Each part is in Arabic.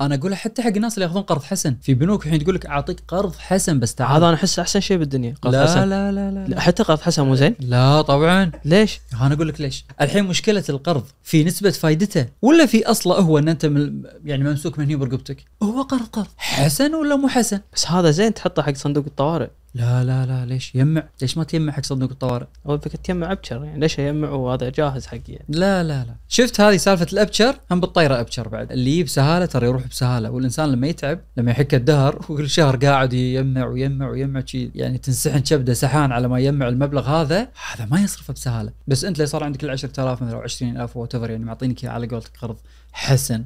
أنا اقولها حتى حق الناس اللي ياخذون قرض حسن. في بنوك الحين تقول لك أعطيك قرض حسن بس تعال. هذا أنا أحس أحسن شيء بالدنيا قرض لا, حسن. لا لا لا لا حتى قرض حسن مو زين؟ لا طبعا. ليش؟ أنا أقول لك ليش. الحين مشكلة القرض في نسبة فايدته ولا في أصله هو إن أنت من يعني ممسوك من هنا برقبتك؟ هو قرض قرض. حسن ولا مو حسن؟ بس هذا زين تحطه حق صندوق الطوارئ. لا لا لا ليش يمع؟ ليش ما تيمع حق صندوق الطوارئ؟ أو بدك تجمع أبشر يعني ليش يجمع وهذا جاهز حقي يعني؟ لا لا لا. شفت هذه سالفة الأبشر؟ هم بالطيره أبشر بعد. اللي يجيب سهالة ترى يروح بسهالة والإنسان لما يتعب لما يحك الدهر وكل شهر قاعد يجمع ويجمع ويجمع شي يعني تنسحن كبده سحان على ما يجمع المبلغ هذا هذا ما يصرفه بسهالة. بس أنت اللي صار عندك ال 10000 مثلا أو 20000 أو يعني معطينك على قولتك قرض حسن.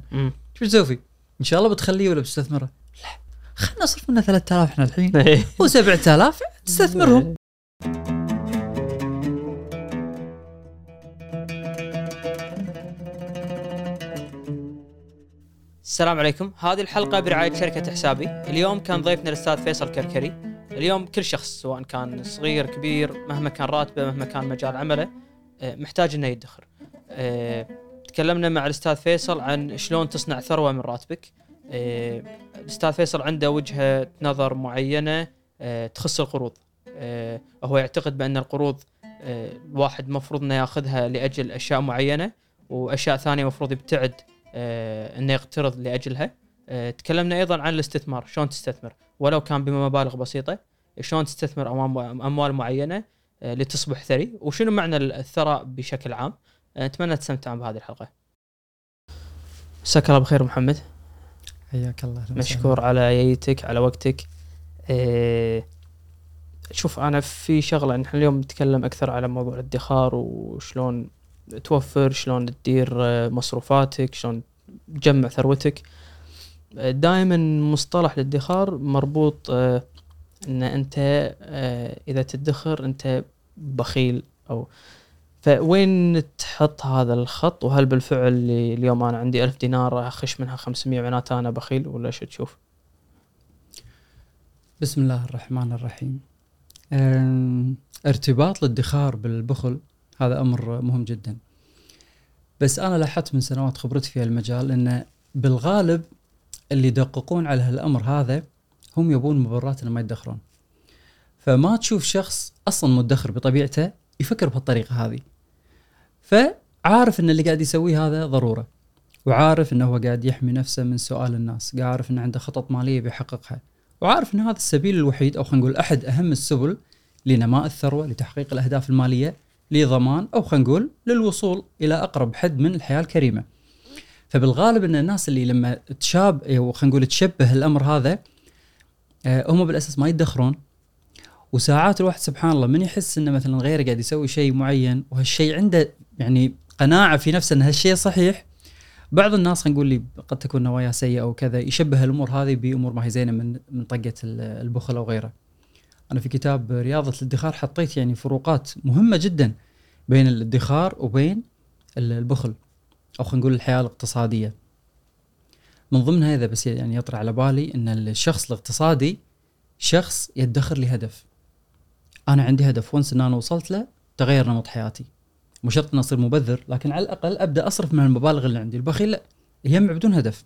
شو بتسوي فيه؟ إن شاء الله بتخليه ولا بتستثمره؟ خلينا نصرف منه 3000 إحنا الحين. و7000 تستثمرهم. السلام عليكم. هذه الحلقة برعاية شركة حسابي. اليوم كان ضيفنا الأستاذ فيصل كركري. اليوم كل شخص سواء كان صغير كبير مهما كان راتبه مهما كان مجال عمله آه، محتاج إنه يدخر. آه، تكلمنا مع الأستاذ فيصل عن شلون تصنع ثروة من راتبك. آه، الأستاذ فيصل عنده وجهة نظر معينة آه، تخص القروض. آه، هو يعتقد بأن القروض الواحد مفروض إنه يأخذها لأجل أشياء معينة وأشياء ثانية مفروض يبتعد إنه يقترض لأجلها. تكلمنا أيضا عن الاستثمار شلون تستثمر؟ ولو كان بمبالغ بسيطة شلون تستثمر أموال أموال معينة لتصبح ثري؟ وشنو معنى الثراء بشكل عام؟ أتمنى تستمتعون بهذه الحلقة. مساك الله بخير محمد. حياك الله. مشكور على ييتك على وقتك. آه، شوف أنا في شغلة نحن اليوم نتكلم أكثر على موضوع الادخار وشلون توفر شلون تدير آه، مصروفاتك شلون تجمع ثروتك. دائما مصطلح الادخار مربوط آه، إن أنت آه، إذا تدخر أنت بخيل أو فوين تحط هذا الخط؟ وهل بالفعل اللي اليوم أنا عندي ألف دينار أخش منها 500 معناته أنا بخيل ولا إيش تشوف؟ بسم الله الرحمن الرحيم. ارتباط الادخار بالبخل هذا أمر مهم جدا. بس أنا لاحظت من سنوات خبرتي في المجال إن بالغالب اللي يدققون على هالأمر هذا هم يبون مبررات انه ما يدخرون. فما تشوف شخص أصلا مدخر بطبيعته يفكر بهالطريقة هذه. فعارف إن اللي قاعد يسويه هذا ضرورة وعارف إنه هو قاعد يحمي نفسه من سؤال الناس عارف إنه عنده خطط مالية بيحققها وعارف ان هذا السبيل الوحيد أو خلينا نقول أحد أهم السبل لنماء الثروة لتحقيق الأهداف المالية لضمان أو خلينا نقول للوصول إلى أقرب حد من الحياة الكريمة. فبالغالب إن الناس اللي لما تشاب أو خلينا نقول تشبه الأمر هذا آه، هم بالأساس ما يدخرون وساعات الواحد سبحان الله من يحس إنه مثلا غيره قاعد يسوي شيء معين وهالشيء عنده يعني قناعة في نفسه إن هالشيء صحيح بعض الناس نقول لي قد تكون نوايا سيئة أو كذا يشبه الأمور هذه بأمور ما هي زينة من من طقة ال- البخل أو غيره. أنا في كتاب رياضة الادخار حطيت يعني فروقات مهمة جدا بين الادخار وبين ال- البخل أو خلينا نقول الحياة الاقتصادية. من ضمنها إذا بس يعني يطرى على بالي إن الشخص الاقتصادي شخص يدخر لهدف. أنا عندي هدف وانس إن أنا وصلت له تغير نمط حياتي. مو شرط اني اصير مبذر لكن على الأقل أبدأ أصرف من المبالغ اللي عندي، البخيل لا يجمع بدون هدف.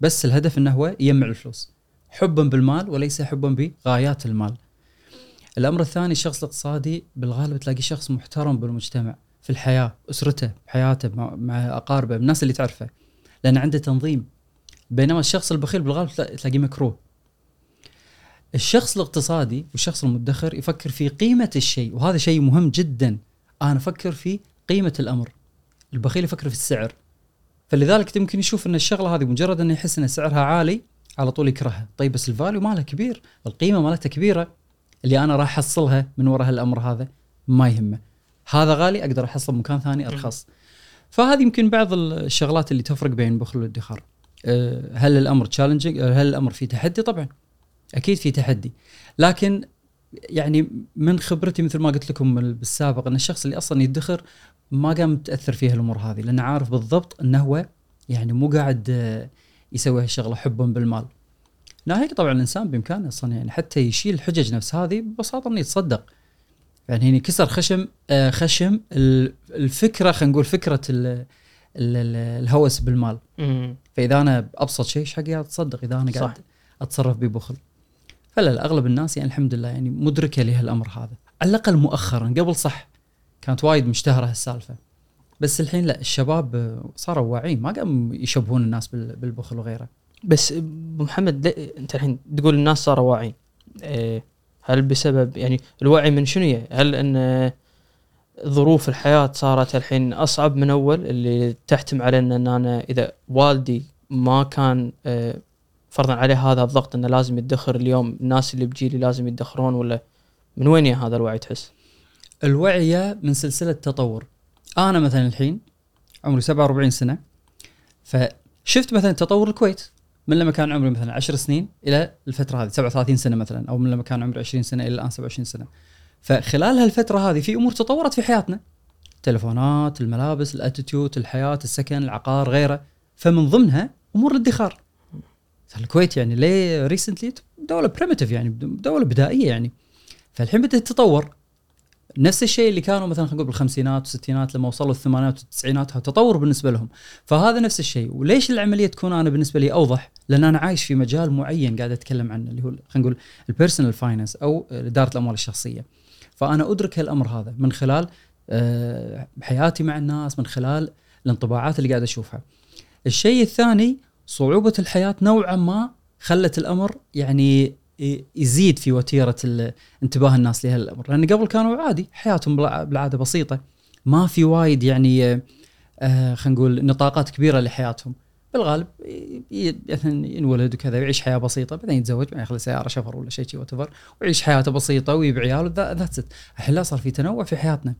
بس الهدف إنه هو يجمع الفلوس. حبا بالمال وليس حبا بغايات المال. الأمر الثاني الشخص الاقتصادي بالغالب تلاقي شخص محترم بالمجتمع في الحياة، أسرته، حياته مع, أقاربه، الناس اللي تعرفه. لأن عنده تنظيم. بينما الشخص البخيل بالغالب تلا- تلاقيه مكروه. الشخص الاقتصادي والشخص المدخر يفكر في قيمة الشيء وهذا شيء مهم جدا. أنا أفكر في قيمة الأمر. البخيل يفكر في السعر. فلذلك يمكن يشوف إن الشغلة هذه مجرد إنه يحس إن سعرها عالي على طول يكرهها، طيب بس ال value مالها كبير، القيمة مالتها كبيرة اللي أنا راح أحصلها من وراء هالأمر هذا ما يهمه. هذا غالي أقدر أحصل مكان ثاني أرخص. فهذه يمكن بعض الشغلات اللي تفرق بين البخل والادخار. أه، هل الأمر challenging؟ هل الأمر فيه تحدي؟ طبعا. أكيد في تحدي. لكن يعني من خبرتي مثل ما قلت لكم بالسابق إن الشخص اللي أصلا يدخر ما قام متاثر فيها الأمور هذه لأنه عارف بالضبط إنه هو يعني مو قاعد يسوي هالشغلة حبا بالمال. ناهيك طبعا الإنسان بإمكانه أصلا يعني حتى يشيل الحجج نفس هذه ببساطة إنه يتصدق. يعني هنا كسر خشم آه، خشم ال- الفكرة خلينا نقول فكرة ال- ال- ال- الهوس بالمال. فإذا أنا بابسط شيء إيش حقي أتصدق إذا أنا صح. قاعد أتصرف ببخل فلا لا، اغلب الناس يعني الحمد لله يعني مدركة لهالأمر هذا. على الأقل مؤخرا قبل صح كانت وايد مشتهرة هالسالفة. بس الحين لا الشباب صاروا واعيين ما قام يشبهون الناس بال- بالبخل وغيره. بس أبو محمد أنت الحين تقول الناس صاروا واعيين؟ إيه، هل بسبب يعني الوعي من شنو هي؟ هل إن ظروف الحياة صارت الحين أصعب من أول اللي تحتم علينا إن أنا إذا والدي ما كان آه، فرضا عليه هذا الضغط إنه لازم يدخر اليوم الناس اللي بجيلي لازم يدخرون ولا من وين يا هذا الوعي تحس؟ الوعي من سلسلة تطور. أنا مثلا الحين عمري 47 سنة فشفت مثلا تطور الكويت. من لما كان عمري مثلا 10 سنين إلى الفترة هذه 37 سنة مثلا أو من لما كان عمري 20 سنة إلى الآن 27 سنة. فخلال هالفترة هذه في أمور تطورت في حياتنا. التلفونات الملابس الأتيتيود الحياة السكن العقار غيره. فمن ضمنها أمور الادخار. الكويت يعني ليه recently دولة primitive يعني دولة بدائية يعني. فالحين بدأت تتطور. نفس الشيء اللي كانوا مثلا خلينا نقول بالخمسينات والستينات لما وصلوا الثمانينات والتسعينات تطور بالنسبة لهم. فهذا نفس الشيء. وليش العملية تكون أنا بالنسبة لي أوضح؟ لأن أنا عايش في مجال معين قاعد أتكلم عنه اللي هو خلينا نقول ال personal finance أو إدارة الأموال الشخصية. فأنا أدرك هالأمر هذا من خلال آه، حياتي مع الناس من خلال الانطباعات اللي قاعد أشوفها. الشيء الثاني صعوبة الحياة نوعا ما خلت الأمر يعني يزيد في وتيرة انتباه الناس لهالأمر. لأن قبل كانوا عادي حياتهم بالع- بالعادة بسيطة. ما في وايد يعني آه، خلينا نقول نطاقات كبيرة لحياتهم. بالغالب مثلا ينولد وكذا ويعيش حياة بسيطة بعدين يتزوج بعدين ياخذ سيارة شفر ولا شيء وات ويعيش حياته بسيطة ويجيب عيال that's it الحين لا صار في تنوع في حياتنا.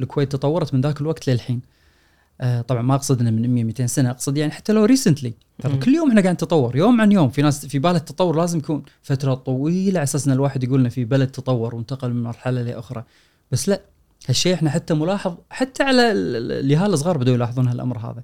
الكويت تطورت من ذاك الوقت للحين. طبعا ما أقصد إنه من 100 200 سنة أقصد يعني حتى لو ريسنتلي ترى. كل يوم إحنا قاعد نتطور يوم عن يوم في ناس في بالها التطور لازم يكون فترة طويلة على أساس إن الواحد يقول إنه في بلد تطور وانتقل من مرحلة لاخرى بس لا هالشيء إحنا حتى ملاحظ حتى على ال- ال- اليهال الصغار بدوا يلاحظون هالأمر هذا.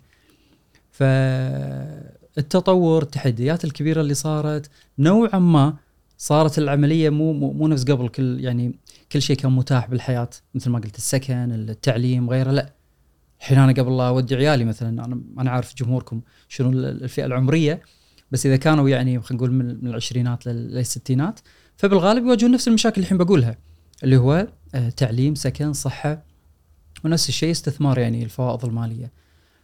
فالتطور التحديات الكبيرة اللي صارت نوعا ما صارت العملية مو مو, مو نفس قبل كل يعني كل شيء كان متاح بالحياة مثل ما قلت السكن التعليم غيره لا. الحين أنا قبل لا أودي عيالي مثلا أنا أنا عارف جمهوركم شنو ال- الفئة العمرية بس إذا كانوا يعني خلينا نقول من العشرينات لل- للستينات فبالغالب يواجهون نفس المشاكل اللي الحين بقولها اللي هو آه، تعليم سكن صحة ونفس الشيء استثمار يعني الفوائض المالية.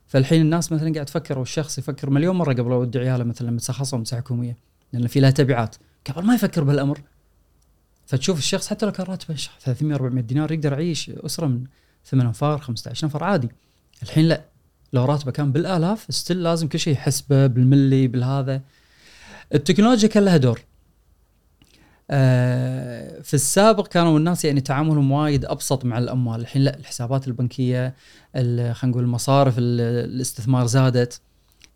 فالحين الناس مثلا قاعد تفكر والشخص يفكر مليون مرة قبل أودي عياله مثلا لما تخصصوا مساحة حكومية لأن في لها تبعات. قبل ما يفكر بهالامر فتشوف الشخص حتى لو كان راتبه ش- 300 400 دينار يقدر يعيش أسرة من 8 انفار 15 نفر عادي. الحين لا لو راتبه كان بالآلاف ستيل لازم كل شيء يحسبه بالملي بالهذا. التكنولوجيا كان لها دور. آه، في السابق كانوا الناس يعني تعاملهم وايد أبسط مع الأموال. الحين لا الحسابات البنكية ال- خلينا نقول المصارف ال- الاستثمار زادت.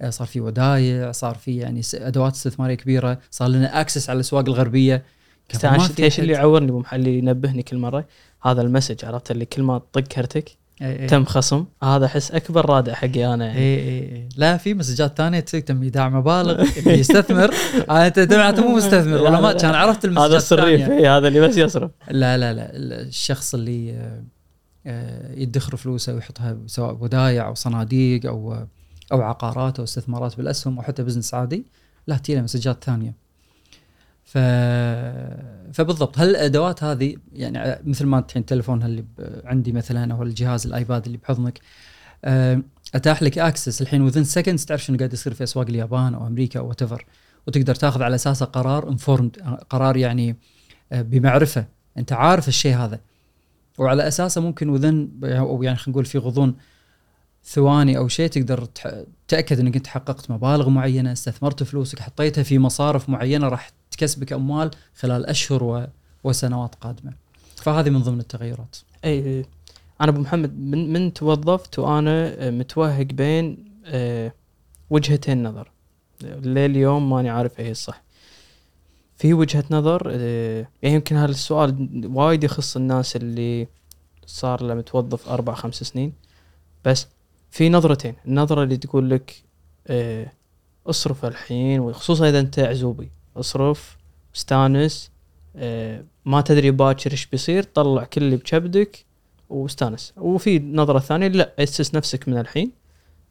آه، صار في ودايع صار في يعني أدوات استثمارية كبيرة. صار لنا access على الأسواق الغربية. في إيش اللي يعورني ابو محمد اللي ينبهني كل مرة؟ هذا ال message عرفت اللي كل ما تطق كرتك إي إي. تم خصم. هذا أحس أكبر رادع حقي أنا يعني. إي إي إي. لا في مسجات ثانية تم إيداع مبالغ اللي يستثمر. آه، أنت معناته مو مستثمر ولا ما كان عرفت المسجات هذا الصريف. إيه، هذا اللي بس يصرف. لا لا لا. الشخص اللي آه، آه، يدخر فلوسه ويحطها سواء ودايع أو صناديق أو أو عقارات أو استثمارات بالأسهم أو حتى business عادي لا تجي له مسجات ثانية. ف فبالضبط. هل الأدوات هذه يعني مثل ما الحين التليفون اللي عندي مثلا أو الجهاز الآيباد اللي بحضنك آه، أتاح لك access الحين within seconds تعرف شنو قاعد يصير في أسواق اليابان أو أمريكا أو وات وتقدر تاخذ على أساسه قرار informed قرار يعني آه، بمعرفة. أنت عارف الشيء هذا. وعلى أساسه ممكن وذن أو يعني خلينا نقول في غضون ثواني أو شيء تقدر تأكد إنك أنت حققت مبالغ معينة استثمرت فلوسك حطيتها في مصارف معينة راح تكسبك أموال خلال أشهر و... وسنوات قادمة. فهذه من ضمن التغيرات. إي أنا أبو محمد من من توظفت وأنا متوهق بين آه، وجهتين نظر. لليوم ماني عارف إيه الصح. في وجهة نظر آه، يعني يمكن هذا السؤال وايد يخص الناس اللي صار له متوظف أربع خمس سنين بس في نظرتين. النظرة اللي تقول لك آه، اصرف الحين وخصوصا إذا أنت عزوبي. اصرف استانس آه، ما تدري باكر إيش بيصير طلع كل اللي بكبدك واستانس. وفي نظرة ثانية لا أسس نفسك من الحين.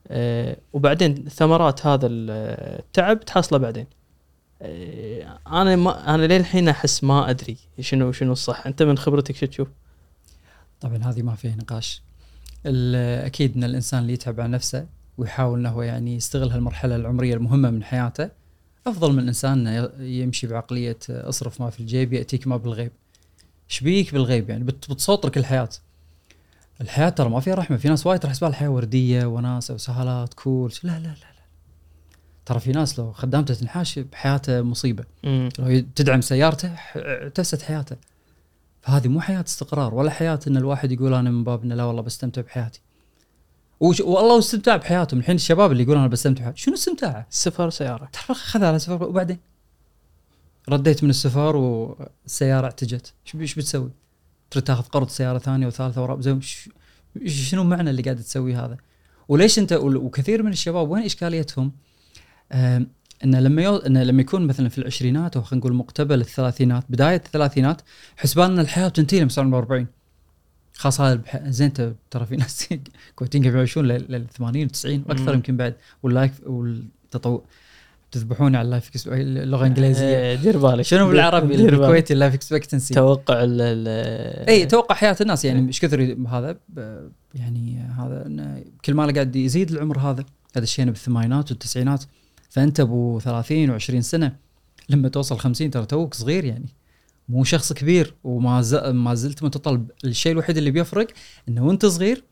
آه، وبعدين ثمرات هذا التعب تحصله بعدين. أنا ما أنا للحين أحس ما أدري شنو شنو الصح. أنت من خبرتك شو تشوف؟ طبعا هذه ما فيها نقاش. أكيد إن الإنسان اللي يتعب على نفسه ويحاول إنه هو يعني يستغل هالمرحلة العمرية المهمة من حياته أفضل من انسان إنه ي- يمشي بعقلية أصرف ما في الجيب يأتيك ما بالغيب. إيش بيك بالغيب؟ يعني بت- بتصوترك الحياة. الحياة ترى ما فيها رحمة في ناس وايد ترى حسبها الحياة وردية وناسه وسهالات كول لا لا لا لا. ترى في ناس لو خدامته تنحاش بحياته مصيبة. مم. لو تدعم سيارته اعتست حياته. فهذه مو حياة استقرار ولا حياة إن الواحد يقول أنا من باب انه لا والله بستمتع بحياتي وش والله استمتع بحياتهم الحين الشباب اللي يقولون أنا بستمتع بحياتي شنو استمتاعه؟ سفر سيارة ترى خذها على سفر وبعدين رديت من السفر والسيارة اعتجت إيش بتسوي؟ تريد تاخذ قرض سيارة ثانية وثالثة ورابعة شنو معنى اللي قاعد تسويه هذا؟ وليش انت وكثير من الشباب وين إشكاليتهم؟ انه لما يو... انه لما يكون مثلا في العشرينات أو خلينا نقول مقتبل الثلاثينات بداية الثلاثينات حسبان ان الحياة بتنتهي لما يصير عمره 40 خاص هذا البح... زين انت ترى في ناس كويتيين قاعد يعيشون لل لل 80 و90 وأكثر. يمكن بعد واللايف والتطوع تذبحوني على ال life اللغة الانجليزيه آه، دير بالك شنو بالعربي. الكويتي ال life expectancy توقع ال اي توقع حياة الناس يعني إيه. مش كثر هذا يعني هذا كل ما قاعد يزيد العمر هذا هذا الشيء بالثمانينات والتسعينات فانت ابو 30 و20 سنة لما توصل 50 ترى توك صغير يعني. مو شخص كبير وما ز... ما زلت متطلب. الشيء الوحيد اللي بيفرق إنه وأنت صغير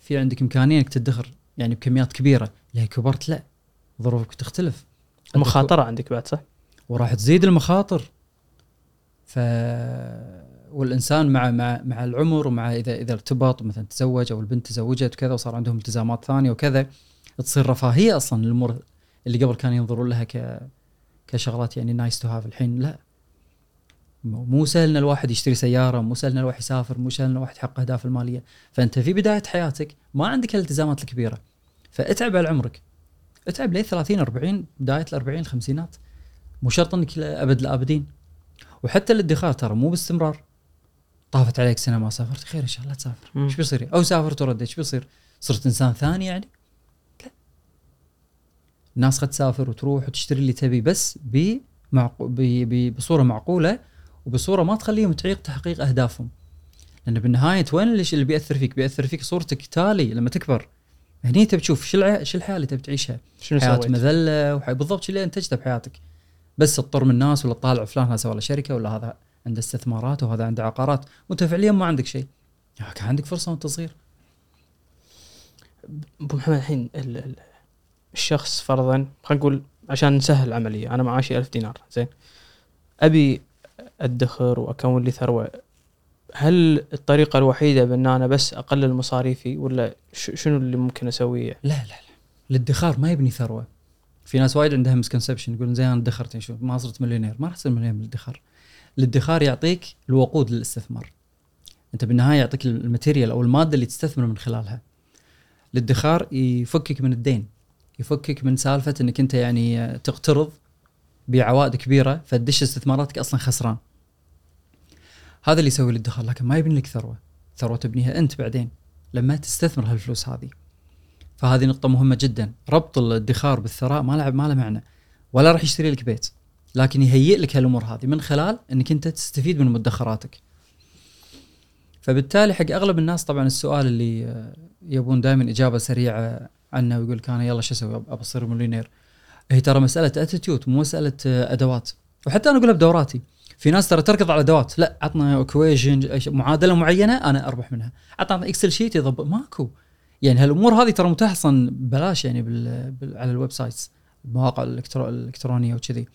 في عندك إمكانية إنك تدخر يعني بكميات كبيرة. ليه كبرت لا ظروفك تختلف. مخاطره عندك بعد صح؟ وراح تزيد المخاطر. ف والإنسان مع مع مع العمر ومع إذا إذا ارتبط مثلا تزوج أو البنت تزوجت وكذا وصار عندهم التزامات ثانية وكذا تصير رفاهية أصلا الأمور اللي قبل كانوا ينظرون لها ك كشغلات يعني nice to have الحين لا. مو سهل إن الواحد يشتري سيارة مو سهل إن الواحد يسافر مو سهل إن الواحد يحقق أهداف المالية. فأنت في بداية حياتك ما عندك الالتزامات الكبيرة. فاتعب على عمرك. اتعب ليه 30 40 بداية ال 40 الخمسينات مو شرط إنك أبد الابدين وحتى الادخار ترى مو باستمرار. طافت عليك سنة ما سافرت. خير إن شاء الله تسافر. إيش بيصير؟ أو سافرت ورديت إيش بيصير؟ صرت إنسان ثاني يعني؟ الناس قد تسافر وتروح وتشتري اللي تبي بس بمعقو. بصورة معقولة وبصورة ما تخليهم تعيق تحقيق أهدافهم. لأن بالنهاية وين اللي بيأثر فيك؟ بيأثر فيك صورتك تالي لما تكبر. هني تبي تشوف شو الع... شو الحياة اللي تبي تعيشها؟ شنو حياة سويت؟ مذلة وحي... بالضبط شو اللي أنتجته بحياتك. بس تطر من الناس ولا تطالع فلان هذا سوى له شركة ولا هذا عنده استثمارات وهذا عنده عقارات. وأنت فعليا ما عندك شيء. كان عندك فرصة وأنت صغير. أبو محمد الحين ال- ال- الشخص فرضا خلينا نقول عشان نسهل العملية أنا معاشي ألف دينار زين. أبي أدخر وأكون لي ثروة. هل الطريقة الوحيدة بأن أنا بس أقلل مصاريفي ولا شنو اللي ممكن أسويه؟ لا لا لا. الادخار ما يبني ثروة. في ناس وايد عندها misconception يقولون زين أنا ادخرت شو ما صرت مليونير. ما راح تصير مليونير من الادخار الادخار يعطيك الوقود للاستثمار. أنت بالنهاية يعطيك ال material أو المادة اللي تستثمر من خلالها. الادخار يفكك من الدين. يفكك من سالفة إنك أنت يعني تقترض بعوائد كبيرة فتدش استثماراتك أصلا خسران. هذا اللي يسوي الادخار لكن ما يبني لك ثروة. ثروة تبنيها أنت بعدين لما تستثمر هالفلوس هذه. فهذه نقطة مهمة جدا. ربط الادخار بالثراء ما له ما له معنى ولا راح يشتري لك بيت لكن يهيئ لك هالأمور هذه من خلال إنك أنت تستفيد من مدخراتك. فبالتالي حق أغلب الناس طبعا السؤال اللي يبون دائما إجابة سريعة عنه ويقول لك أنا يلا شو أسوي أبى أصير مليونير. هي ترى مسألة attitude مو مسألة أدوات. وحتى أنا اقولها بدوراتي. في ناس ترى تركض على أدوات. لا عطنا equation معادلة معينة أنا أربح منها. عطنا Excel sheet يضبط ماكو. يعني هالأمور هذه ترى متاحه أصلا ببلاش يعني بال... بال... على ال websites المواقع الإلكترو... الإلكترونية وكذي.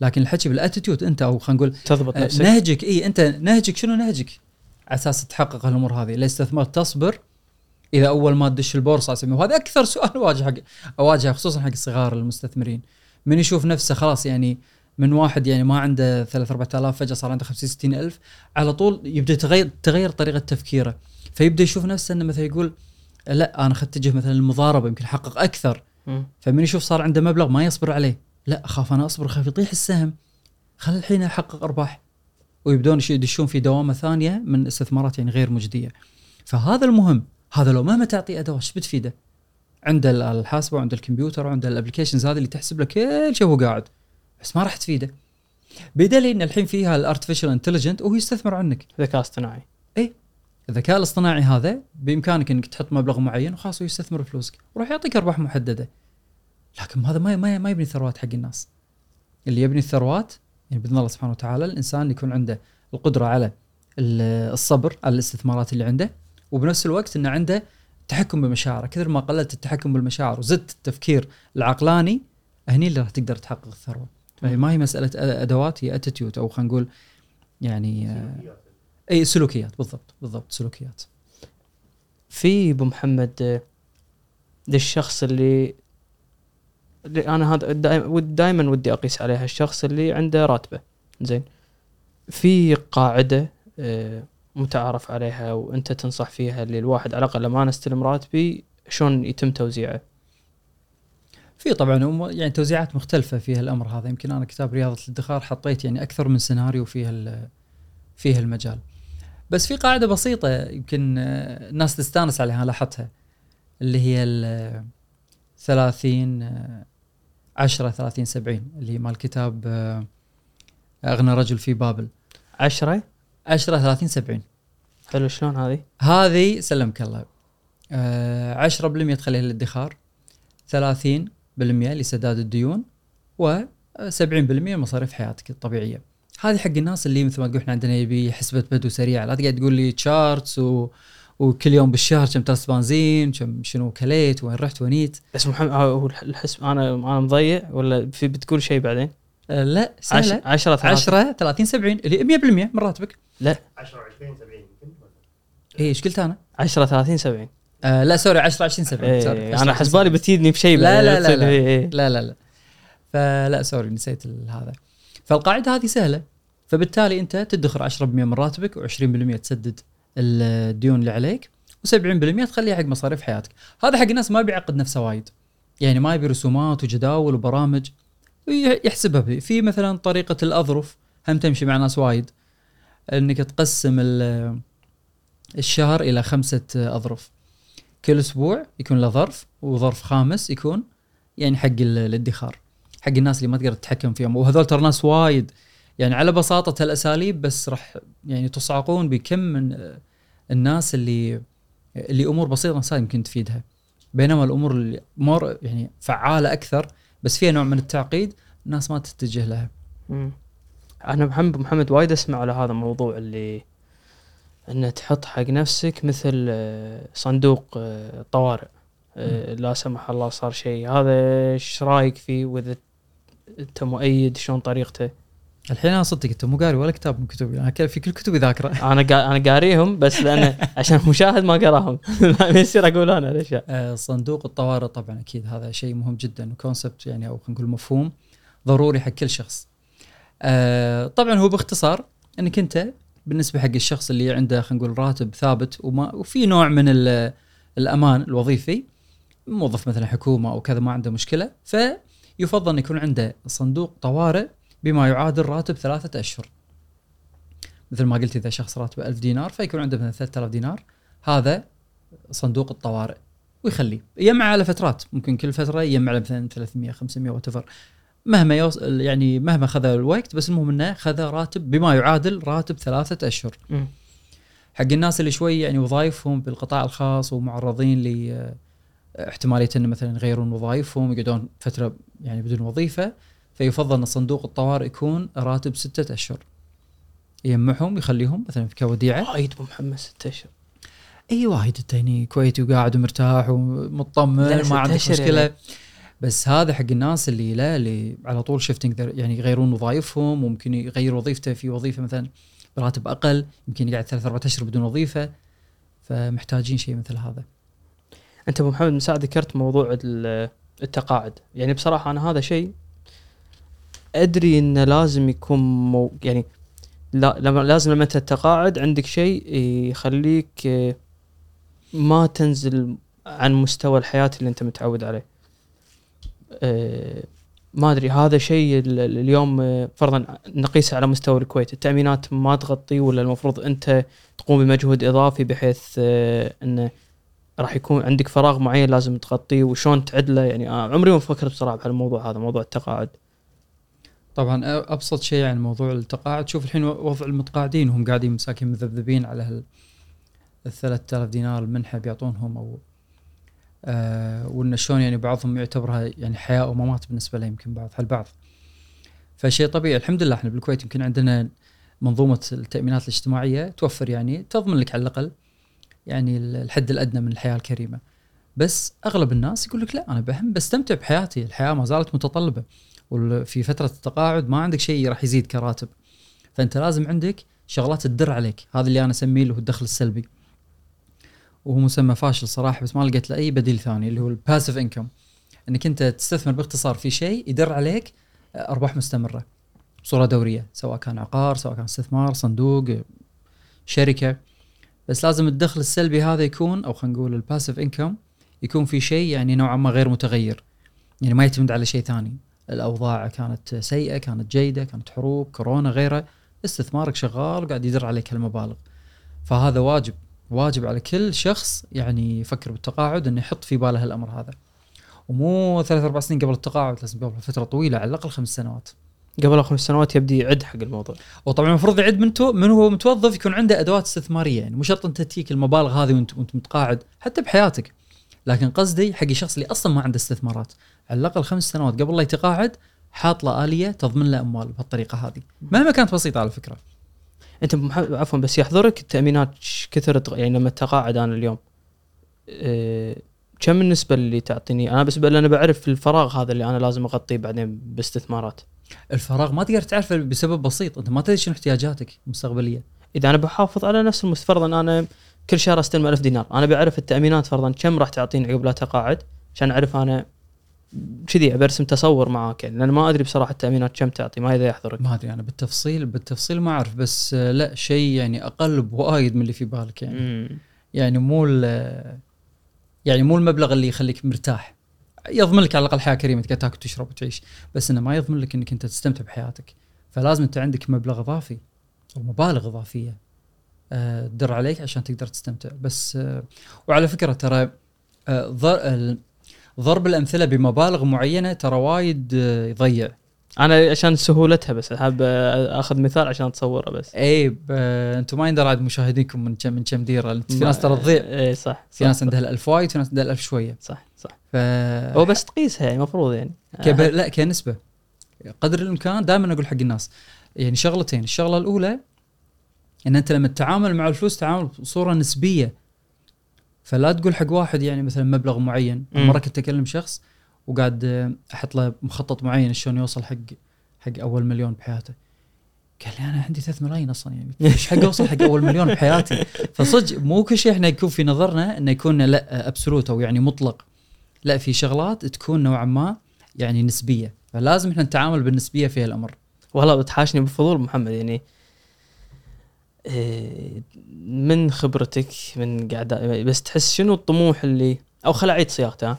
لكن الحكي بال attitude أنت أو خلينا نقول تضبط آه، نفسك. نهجك إي أنت نهجك شنو نهجك؟ على أساس تحقق هالأمور هذه، اذا استثمرت تصبر. إذا أول ما تدش البورصة اسميه وهذا أكثر سؤال اواجه حق اواجهه خصوصا حق الصغار المستثمرين. من يشوف نفسه خلاص يعني من واحد يعني ما عنده 3 4000 فجأة صار عنده 50 60 ألف على طول يبدأ يتغير تغير طريقة تفكيره. فيبدأ يشوف نفسه إنه مثلا يقول لا أنا اتجه مثلا للمضاربه يمكن أحقق أكثر. فمن يشوف صار عنده مبلغ ما يصبر عليه لا أخاف أنا أصبر أخاف يطيح السهم. خل الحين أحقق أرباح. ويبدون يدشون في دوامة ثانية من استثمارات يعني غير مجدية. فهذا المهم. هذا لو مهما تعطيه ادوات إيش بتفيده؟ عنده الحاسبة وعنده الكمبيوتر وعنده ال applications هذه اللي تحسب له كل شيء وهو قاعد. بس ما راح تفيده. بدليل إن الحين فيها ال artificial intelligent وهو يستثمر عنك. ذكاء اصطناعي. الذكاء الاصطناعي هذا بإمكانك إنك تحط مبلغ معين وخلاص هو يستثمر فلوسك. وراح يعطيك أرباح محددة. لكن هذا ما ما ما يبني ثروات حق الناس. اللي يبني الثروات يعني بإذن الله سبحانه وتعالى الإنسان يكون عنده القدرة على ال- الصبر على الاستثمارات اللي عنده. وبنفس الوقت إنه عنده تحكم بمشاعره كثر ما قللت التحكم بالمشاعر وزدت التفكير العقلاني هني اللي راح تقدر تحقق الثروة. يعني ما هي مسألة أدوات هي اتيتيود أو خلينا نقول يعني آه، إي سلوكيات. بالضبط بالضبط سلوكيات. في أبو محمد آه، ده الشخص اللي, اللي أنا هذا دائما ودي أقيس عليها الشخص اللي عنده راتبة. زين. في قاعدة آه، متعارف عليها وانت تنصح فيها اللي الواحد على الأقل لما أنا أستلم راتبي شلون يتم توزيعه. في طبعا يعني توزيعات مختلفة في الامر هذا. يمكن أنا كتاب رياضة الادخار حطيت يعني أكثر من سيناريو في في المجال بس في قاعدة بسيطة يمكن آه، الناس تستانس عليها لاحظتها. اللي هي ال 30 آه، 10 30 70 اللي هي مال كتاب آه، أغنى رجل في بابل. عشرة؟ 10 30 70 حلو شلون هذه؟ هذه سلمك الله. آه 10% تخليها للادخار 30% لسداد الديون و 70% مصاريف حياتك الطبيعية. هذه حق الناس اللي مثل ما قلنا إحنا عندنا يبي حسبة بدو سريعة. لا تقعد تقول لي تشارتس و... وكل يوم بالشهر كم ترس بنزين كم شنو كليت وين رحت ونيت بس محمد آه، هو الحسب أنا أنا مضيع ولا في بتقول شيء بعدين؟ آه لا سهلة. 10 10 10 30 70 اللي 100% من راتبك. 10 20 70 يمكن اي إيش قلت أنا؟ 10 30 70 آه لا سوري 10 20 70 سوري إيه 10 أنا 20 حسبالي بتفيدني بشيء لا، لا، لا، لا. إيه، إيه. لا لا لا. فلا سوري نسيت هذا. فالقاعدة هذه سهلة. فبالتالي أنت تدخر 10% من راتبك و20% تسدد الديون اللي عليك و70% تخليها حق مصاريف حياتك. هذا حق الناس ما بيعقد نفسه وايد. يعني ما يبي رسومات وجداول وبرامج. يحسبها. في مثلا طريقة الأظرف. هم تمشي مع ناس وايد. إنك تقسم الشهر إلى خمسة أظرف. كل أسبوع يكون له ظرف وظرف خامس يكون يعني حق ال- الادخار حق الناس اللي ما تقدر تتحكم فيهم. وهذول ترى ناس وايد يعني على بساطة هالاساليب بس راح يعني تصعقون بكم من الناس اللي اللي أمور بسيطة نفسها يمكن تفيدها. بينما الأمور اللي مور يعني فعالة أكثر بس فيها نوع من التعقيد الناس ما تتجه لها. مم. أنا محمد محمد وايد أسمع على هذا الموضوع اللي ان تحط حق نفسك مثل آه، صندوق آه، طوارئ. آه، لا سمح الله صار شيء. هذا إيش رأيك فيه؟ وإذا أنت مؤيد شلون طريقته؟ الحين أنا صدق أنت مو قاري ولا كتاب من كتبي أنا في كل كتبي ذاكرة. أنا قا... أنا قاريهم بس لأن عشان المشاهد ما قراهم. ما يصير أقول أنا الاشياء آه، صندوق الطوارئ طبعا أكيد هذا شيء مهم جدا وكونسبت يعني أو خلينا نقول مفهوم ضروري حق كل شخص. آه، طبعا هو باختصار إنك أنت بالنسبة حق الشخص اللي عنده خلينا نقول راتب ثابت وما وفي نوع من ال- الأمان الوظيفي موظف مثلا حكومة أو كذا ما عنده مشكلة فيفضل أن يكون عنده صندوق طوارئ بما يعادل راتب ثلاثة أشهر. مثل ما قلت إذا شخص راتبه 1000 دينار فيكون عنده مثلا 3000 دينار هذا صندوق الطوارئ ويخليه يجمع على فترات ممكن كل فترة يجمع مثلا 300 500 وات مهما يوصل يعني مهما خذ الوقت بس المهم إنه خذ راتب بما يعادل راتب ثلاثة أشهر. مم. حق الناس اللي شوي يعني وظائفهم بالقطاع الخاص ومعرضين ل احتماليه انه مثلا يغيرون وظائفهم يقعدون فترة يعني بدون وظيفة فيفضل إن صندوق الطوارئ يكون راتب ستة أشهر. يجمعهم يخليهم مثلا كوديعة. وايد أبو محمد ست أشهر. إي وايد أنت هني كويتي وقاعد ومرتاح ومطمن ما عندك مشكلة. يعني. بس هذا حق الناس اللي لا اللي على طول shifting يعني يغيرون وظائفهم وممكن يغير وظيفته في وظيفة مثلا براتب أقل يمكن يقعد ثلاث أربع أشهر بدون وظيفة فمحتاجين شيء مثل هذا. أنت أبو محمد من ساعه ذكرت موضوع ال- التقاعد. يعني بصراحة أنا هذا شيء أدري إنه لازم يكون مو يعني لا لازم لما تتقاعد عندك شيء يخليك آه، ما تنزل عن مستوى الحياة اللي أنت متعود عليه. ما أدري هذا شيء ال- ال- اليوم آه، فرضا نقيسه على مستوى الكويت. التأمينات ما تغطي ولا المفروض أنت تقوم بمجهود إضافي بحيث آه، انه راح يكون عندك فراغ معين لازم تغطيه وشلون تعدله يعني عمري ما فكرت بصراحة بهالموضوع هذا موضوع التقاعد. طبعا أبسط شيء يعني موضوع التقاعد. شوف الحين وضع المتقاعدين وهم قاعدين مساكين مذبذبين على هال ال 3000 دينار المنحه بيعطونهم أو آه وإن شلون يعني بعضهم يعتبرها يعني حياة أو ممات بالنسبة له يمكن بعض البعض فشيء طبيعي. الحمد لله إحنا بالكويت يمكن عندنا منظومة التأمينات الاجتماعية توفر يعني تضمن لك على الأقل يعني الحد الأدنى من الحياة الكريمة. بس أغلب الناس يقول لك لا أنا بهم بستمتع بحياتي. الحياة ما زالت متطلبة. وفي فترة التقاعد ما عندك شيء راح يزيد كراتب. فأنت لازم عندك شغلات تدر عليك. هذا اللي أنا أسميه هو الدخل السلبي. وهو مسمى فاشل صراحة بس ما لقيت له أي بديل ثاني اللي هو الباسيف انكم إنك أنت تستثمر باختصار في شيء يدر عليك أرباح مستمرة بصورة دورية سواء كان عقار سواء كان استثمار صندوق شركة. بس لازم الدخل السلبي هذا يكون أو خلينا نقول الباسيف انكم يكون في شيء يعني نوعا ما غير متغير. يعني ما يعتمد على شيء ثاني. الأوضاع كانت سيئة كانت جيدة كانت حروب كورونا غيره. استثمارك شغال وقاعد يدر عليك هالمبالغ فهذا واجب. واجب على كل شخص يعني يفكر بالتقاعد إنه يحط في باله هالأمر هذا. ومو ثلاث أربع سنين قبل التقاعد لازم قبل فترة طويلة على الأقل خمس سنوات. قبل خمس سنوات يبدي يعد حق الموضوع. وطبعا المفروض يعد من تو من هو متوظف يكون عنده أدوات استثمارية يعني مو شرط أنت تجيك المبالغ هذه وانت وأنت متقاعد حتى بحياتك. لكن قصدي حق الشخص اللي أصلا ما عنده استثمارات على الأقل خمس سنوات قبل لا يتقاعد حاط له آلية تضمن له اموال بهالطريقة هذه. مهما كانت بسيطة على فكرة. أنت عفوا بس يحضرك التأمينات كثرت يعني لما تقاعد أنا اليوم. إيه كم النسبة اللي تعطيني؟ أنا بس أنا بعرف الفراغ هذا اللي أنا لازم أغطيه بعدين باستثمارات. الفراغ ما تقدر تعرفه بسبب بسيط. أنت ما تدري شنو احتياجاتك المستقبليه إذا أنا بحافظ على نفس المست فرضا أنا كل شهر أستلم 1000 دينار. أنا بعرف التأمينات فرضا كم راح تعطيني عقب لا تقاعد؟ عشان أعرف أنا كذي برسم تصور معاك يعني لأن ما أدري بصراحة التأمينات كم تعطي ما إذا يحضرك. ما أدري أنا بالتفصيل بالتفصيل ما أعرف بس آه، لا شيء يعني أقل بوايد من اللي في بالك يعني. مم. يعني مو ال- يعني مو المبلغ اللي يخليك مرتاح. يضمن لك على الأقل حياة كريمة تقدر تاكل وتشرب وتعيش بس إنه ما يضمن لك إنك أنت تستمتع بحياتك. فلازم أنت عندك مبلغ إضافي أو مبالغ إضافية آه، تدر عليك عشان تقدر تستمتع. بس آه، وعلى فكرة ترى ضرب الأمثلة بمبالغ معينة ترى وايد آه، يضيع. أنا عشان سهولتها بس حاب أخذ مثال عشان أتصوره بس. إي أنتم ما يندرى عاد مشاهدينكم من كم من كم ديرة. في ناس ترى تضيع. إي صح في ناس عندها الألف وايد في ناس عندها الألف شوية. صح صح. ف هو بس تقيسها يعني المفروض يعني. كب... لا كنسبة. قدر الإمكان دائما أقول حق الناس. يعني شغلتين. الشغلة الأولى إن أنت لما تتعامل مع الفلوس تعامل بصورة نسبية. فلا تقول حق واحد يعني مثلا مبلغ معين. مرة كنت أكلم شخص وقاعد أحط له مخطط معين شلون يوصل حق حق أول مليون بحياته. قال لي أنا عندي 3 ملايين أصلا يعني. إيش حق أوصل حق أول مليون بحياتي؟ فصدق مو كل شيء إحنا يكون في نظرنا إنه يكون لا ابسولوت أو يعني مطلق. لا في شغلات تكون نوعا ما يعني نسبية. فلازم إحنا نتعامل بالنسبية في هالأمر. والله بتحاشني بالفضول محمد يعني. من خبرتك من قاعد بس تحس شنو الطموح اللي أو خل أعيد صياغته؟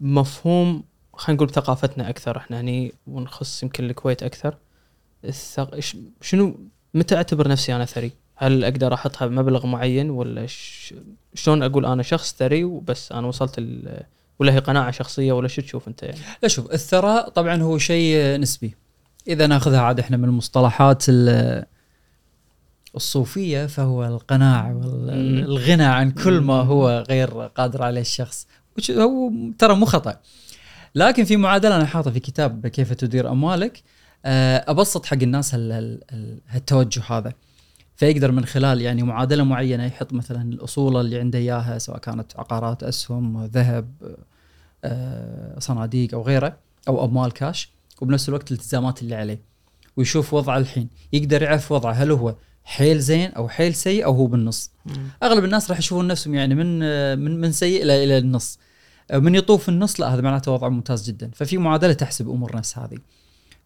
مفهوم خلينا نقول ثقافتنا أكثر إحنا هني ونخص يمكن الكويت أكثر الثق... شنو متى أعتبر نفسي أنا ثري؟ هل أقدر أحطها بمبلغ معين ولا ش... شلون أقول أنا شخص ثري وبس أنا وصلت ال... ولا هي قناعة شخصية ولا شو تشوف أنت يعني؟ لا شوف الثراء طبعا هو شيء نسبي إذا ناخذها عاد إحنا من المصطلحات ال- الصوفية فهو القناعه مم. والغنى عن كل ما هو غير قادر عليه الشخص هو ترى مو خطأ. لكن في معادلة أنا حاطه في كتاب كيف تدير أموالك آه، أبسط حق الناس هال- هال- هال- هالتوجه هذا. فيقدر من خلال يعني معادلة معينة يحط مثلا الأصول اللي عنده إياها سواء كانت عقارات أسهم ذهب آه، صناديق أو غيره أو أموال كاش وبنفس الوقت الالتزامات اللي عليه ويشوف وضعه الحين. يقدر يعرف وضعه هل هو حيل زين أو حيل سيء أو هو بالنص. أغلب الناس راح يشوفون نفسهم يعني من من من سيء إلى إلى النص. آه، من يطوف النص لا هذا معناته وضعه ممتاز جدا. ففي معادلة تحسب أمور نفس هذه.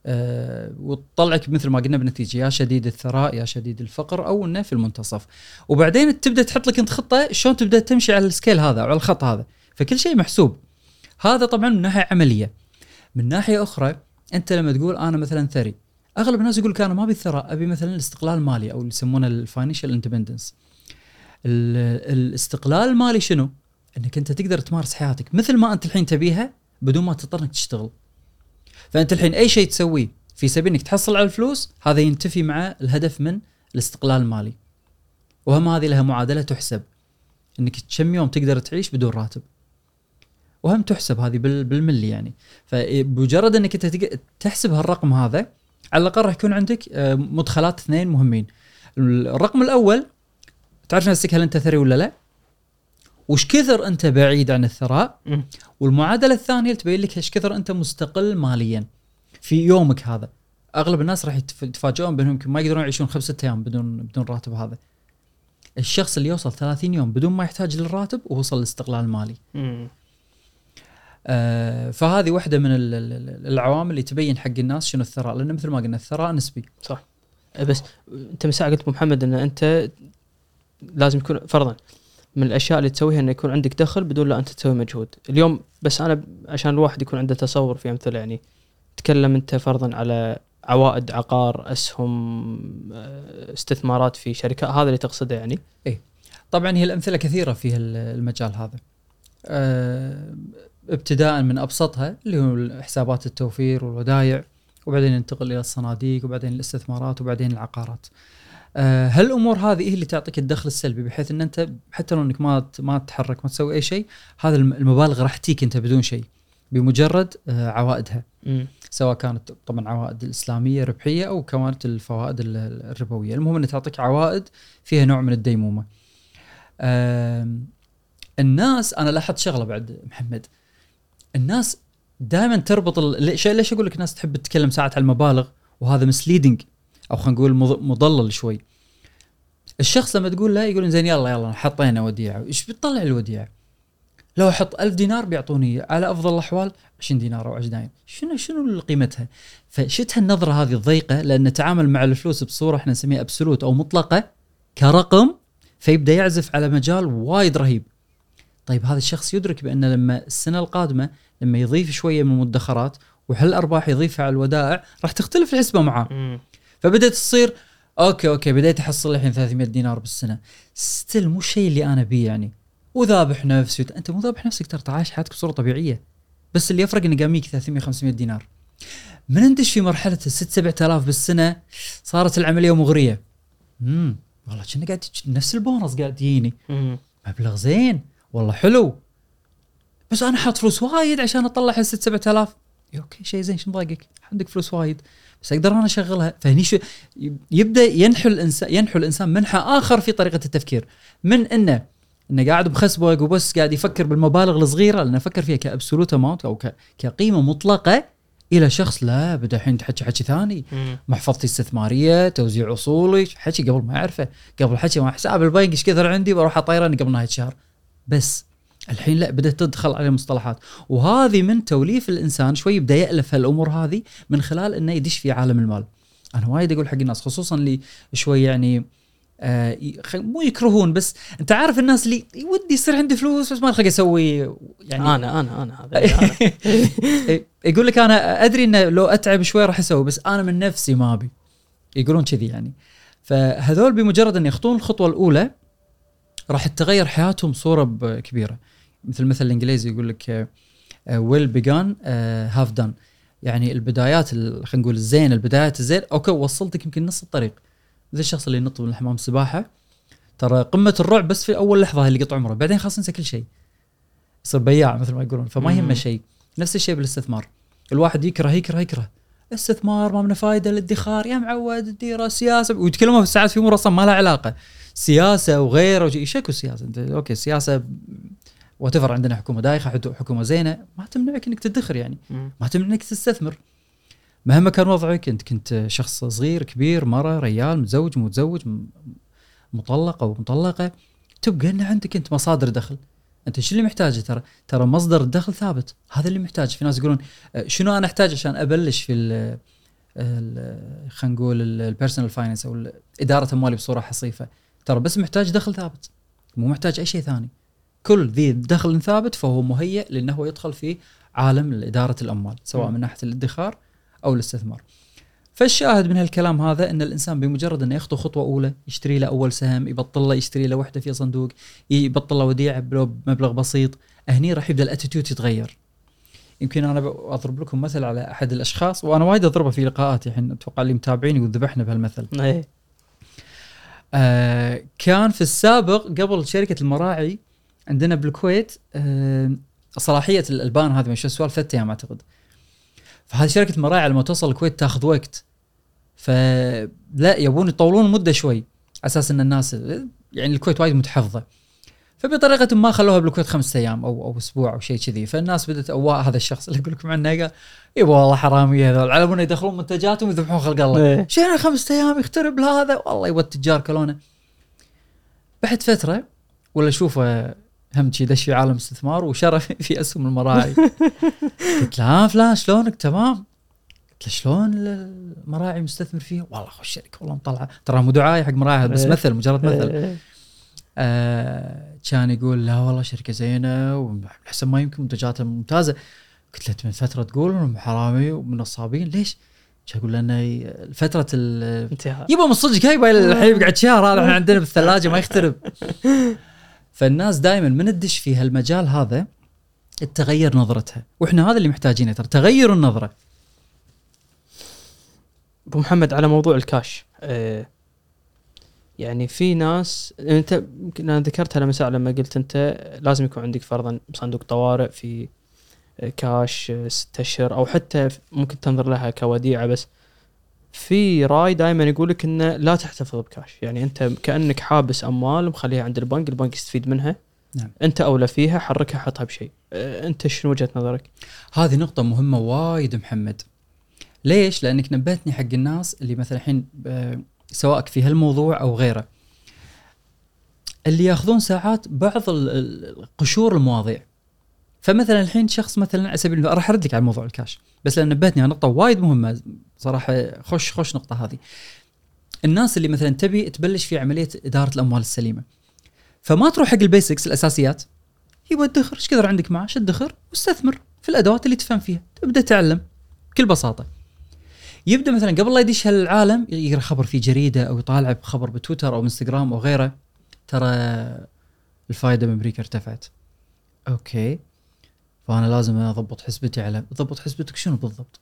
أه وتطلعك مثل ما قلنا بنتيجة يا شديد الثراء يا شديد الفقر أو إنه في المنتصف. وبعدين تبدأ تحط لك أنت خطة شلون تبدأ تمشي على ال scale هذا أو على الخط هذا. فكل شيء محسوب. هذا طبعا من ناحية عملية. من ناحية أخرى أنت لما تقول أنا مثلا ثري أغلب الناس يقول لك أنا ما ابي الثراء أبي مثلا الاستقلال المالي أو اللي يسمونه ال financial independence الاستقلال المالي شنو؟ إنك أنت تقدر تمارس حياتك مثل ما أنت الحين تبيها بدون ما تضطر إنك تشتغل. فأنت الحين أي شيء تسويه في سبيل إنك تحصل على الفلوس هذا ينتفي مع الهدف من الاستقلال المالي وهم هذه لها معادلة تحسب. إنك كم يوم تقدر تعيش بدون راتب. وهم تحسب هذه بال- بالملي يعني. فبمجرد إنك أنت تحسب هالرقم هذا على الأقل راح يكون عندك آه، مدخلات اثنين مهمين. الرقم الأول تعرف نفسك هل أنت ثري ولا لا؟ وش كثر أنت بعيد عن الثراء. والمعادلة الثانية اللي تبين لك إيش كثر أنت مستقل ماليا في يومك هذا. أغلب الناس راح يتف- يتفاجئون بأنهم يمكن ما يقدرون يعيشون خمسة أيام بدون بدون راتب هذا. الشخص اللي يوصل 30 يوم بدون ما يحتاج للراتب ووصل للاستقلال المالي. فهذه واحدة من ال- ال- ال- العوامل اللي تبين حق الناس شنو الثراء لأن مثل ما قلنا الثراء نسبي. صح. أه، بس أنت من ساعه قلت أبو محمد إن أنت لازم يكون فرضا من الأشياء اللي تسويها إنه يكون عندك دخل بدون لا أنت تسوي مجهود. اليوم بس أنا عشان الواحد يكون عنده تصور في أمثلة يعني تكلم أنت فرضا على عوائد عقار أسهم أه، استثمارات في شركات هذا اللي تقصده يعني؟ طبعا هي الأمثلة كثيرة في ال- المجال هذا. آه ابتداء من أبسطها اللي هو حسابات التوفير والودائع وبعدين ننتقل إلى الصناديق وبعدين الاستثمارات وبعدين العقارات. آه هالامور هذه هي اللي تعطيك الدخل السلبي؟ بحيث إن أنت حتى لو إنك ما ما تتحرك ما تسوي أي شيء هذا الم- المبالغ راح تجيك أنت بدون شيء بمجرد آه عوائدها. سواء كانت طبعا عوائد الإسلامية ربحية أو كانت الفوائد ال- ال- الربوية، المهم انها تعطيك عوائد فيها نوع من الديمومة. الناس أنا لاحظت شغلة بعد محمد. الناس دائما تربط ال- ليش أقول لك الناس تحب تتكلم ساعات على المبالغ؟ وهذا مسليدنج أو خلينا نقول مض- مضلل شوي. الشخص لما تقول له يقول زين يلا يلا حطينا وديعة، إيش بتطلع الوديعة؟ لو أحط ألف دينار بيعطوني على أفضل الأحوال 20 دينار أو 20 دينار. شنو شنو قيمتها؟ فشتها النظرة هذه الضيقة لأن نتعامل مع الفلوس بصورة إحنا نسميها ابسولوت أو مطلقة كرقم فيبدأ يعزف على مجال وايد رهيب. طيب هذا الشخص يدرك بأن لما السنة القادمة لما يضيف شوية من المدخرات وهالارباح يضيفها على الودائع راح تختلف الحسبة معاه. فبدأت تصير okay okay بديت أحصل الحين 300 دينار بالسنة. still مو الشيء اللي أنا أبيه يعني. وذابح نفسي أنت مو ذابح نفسك ترى عايش حياتك بصورة طبيعية. بس اللي يفرق إنه قام 300 500 دينار. من ندش في مرحلة ال 6 7000 بالسنة؟ صارت العملية مغرية. امم والله كنا قاعد نفس البونص قاعد يجيني. مبلغ زين. والله حلو. بس أنا حاط فلوس وايد عشان أطلع ال 6 7000 إي okay شيء زين شو مضايقك؟ عندك فلوس وايد. بس أقدر أنا أشغلها. فهني شو؟ يبدأ ينحو الانسان ينحو الإنسان منحى آخر في طريقة التفكير. من إنه إنه قاعد بخسبق وبس قاعد يفكر بالمبالغ الصغيرة لأنه فكر فيها ك absolute amount أو كقيمة مطلقة إلى شخص لا بدأ الحين تحكي حكي ثاني. محفظتي الاستثماريه توزيع أصولي حكي قبل ما اعرفه قبل حكي مع حساب البنك إيش كثر عندي؟ بروح اطيرن قبل نهاية الشهر. بس الحين لا بدأت تدخل عليه مصطلحات. وهذه من توليف الإنسان شوي يبدأ يألف هالأمور هذه من خلال إنه يدش في عالم المال. أنا وايد أقول حق الناس خصوصا اللي شوي يعني آه مو يكرهون بس أنت عارف الناس اللي ودي يصير عندي فلوس بس ما خلق أسوي يعني أنا أنا أنا هذا. إيه، يقول لك أنا أدري إنه لو أتعب شوي راح أسوي بس أنا من نفسي ما أبي. يقولون كذي يعني. فهذول بمجرد أن يخطون الخطوة الأولى راح تتغير حياتهم صورة كبيرة. مثل مثل الإنجليزي يقول لك well begun half done يعني البدايات ال- خلينا نقول الزين البدايات الزين. okay وصلتك يمكن نص الطريق. مثل الشخص اللي ينط من حمام السباحة. ترى قمة الرعب بس في أول لحظة اللي قطع عمره. بعدين خلاص ينسى كل شيء. يصير بياع مثل ما يقولون. فما يهمه. شيء. نفس الشيء بالاستثمار. الواحد يكره يكره يكره. استثمار ما منه فايدة الادخار يا معود الديره سياسه ويتكلموا في ساعات في امور أصلا ما لها علاقة. سياسة وغيره وشي- شكو السياسة انت okay السياسة what عندنا حكومة دايخة حكومة زينة ما تمنعك إنك تدخر يعني. ما تمنع انك تستثمر. مهما كان وضعك أنت كنت شخص صغير كبير مرة ريال متزوج متزوج مطلق أو مطلقة تبقى ان عندك أنت مصادر دخل. أنت شو اللي محتاجه؟ ترى ترى مصدر الدخل ثابت. هذا اللي محتاج في ناس يقولون آه، شنو أنا أحتاج عشان أبلش في خلينا نقول ال personal finance أو إدارة أموالي بصورة حصيفة؟ ترى بس محتاج دخل ثابت مو محتاج أي شيء ثاني. كل ذي دخل ثابت فهو مهيئ لأنه هو يدخل في عالم اداره الأموال سواء. من ناحية الادخار أو الاستثمار. فالشاهد من هالكلام هذا إن الإنسان بمجرد إنه يخطو خطوة أولى يشتري له أول سهم يبطل له يشتري له وحدة في صندوق يبطل له وديعه بمبلغ بسيط هني راح يبدأ الاتيتيود يتغير. يمكن أنا أضرب لكم مثل على أحد الأشخاص وأنا وايد أضربه في لقاءاتي الحين أتوقع اللي متابعيني وذبحنا بهالمثل. إيه. آه كان في السابق قبل شركة المراعي عندنا بالكويت آه صلاحية الالبان هذه من السؤال ثلاث أيام أعتقد. فهذه شركة المراعي لما توصل الكويت تاخذ وقت. فلا يبون يطولون المده شوي على أساس إن الناس يعني الكويت وايد متحفظة. فبطريقة ما خلوها بالكويت خمسة أيام أو أو أسبوع أو شيء كذي. فالناس بدأت اواه هذا الشخص اللي أقول لكم عنه قال يبا والله حراميه هذول على بالنا يدخلون منتجاتهم ويذبحون خلق الله. إيه. شنو خمسة أيام؟ يخترب لهذا والله يبغى التجار كلونه. بعد فترة ولا اشوفه هم شي دش في عالم استثمار وشرف في أسهم المراعي. قلت له ها فلان شلونك؟ تمام. قلت له شلون المراعي مستثمر فيها والله خوش شركة والله مطلعة. ترى مو دعاية حق مراعي بس إيه. مثل مجرد مثل. إيه. آه كان يقول لا والله شركة زينة واحسن ما يمكن منتجاتها ممتازة. قلت له "أنت من فترة تقول إنهم حرامي ومنصابين ليش؟ كان يقول لأن فترة ال انتهى. يبا من صدق هاي الحين قاعد شهر هذا إحنا عندنا بالثلاجة ما يخترب فالناس دائما من تدش في هالمجال هذا تغير نظرتها. وإحنا هذا اللي محتاجينه ترى تغير النظرة. أبو محمد على موضوع الكاش آه، يعني في ناس انت يمكن أنا ذكرتها لما سأل لما قلت أنت لازم يكون عندك فرضا صندوق طوارئ في آه، كاش آه، ست أشهر أو حتى ممكن تنظر لها كوديعة بس في رأي دائما يقول لك إنه لا تحتفظ بكاش يعني أنت كأنك حابس أموال مخليها عند البنك البنك يستفيد منها نعم. أنت أولى فيها حركها حطها بشيء آه، أنت شنو وجهة نظرك؟ هذه نقطة مهمة وايد محمد. ليش؟ لأنك نبهتني حق الناس اللي مثلا الحين سواء في هالموضوع أو غيره. اللي ياخذون ساعات بعض قشور المواضيع. فمثلا الحين شخص مثلا على سبيل راح ارد لك على موضوع الكاش، بس لأن نبهتني على نقطة وايد مهمة صراحة خش خش نقطة هذه. الناس اللي مثلا تبي تبلش في عملية إدارة الأموال السليمة. فما تروح حق ال basics الأساسيات يبغى ادخر إيش كثر عندك معاش ادخر واستثمر في الأدوات اللي تفهم فيها تبدأ تعلم بكل بساطة يبدأ مثلا قبل لا يدش هالعالم يقرأ خبر في جريدة أو يطالع بخبر بتويتر أو إنستغرام أو غيره ترى الفائده بامريكا ارتفعت. أوكي. فأنا لازم أضبط حسبتي على أضبط حسبتك شنو بالضبط؟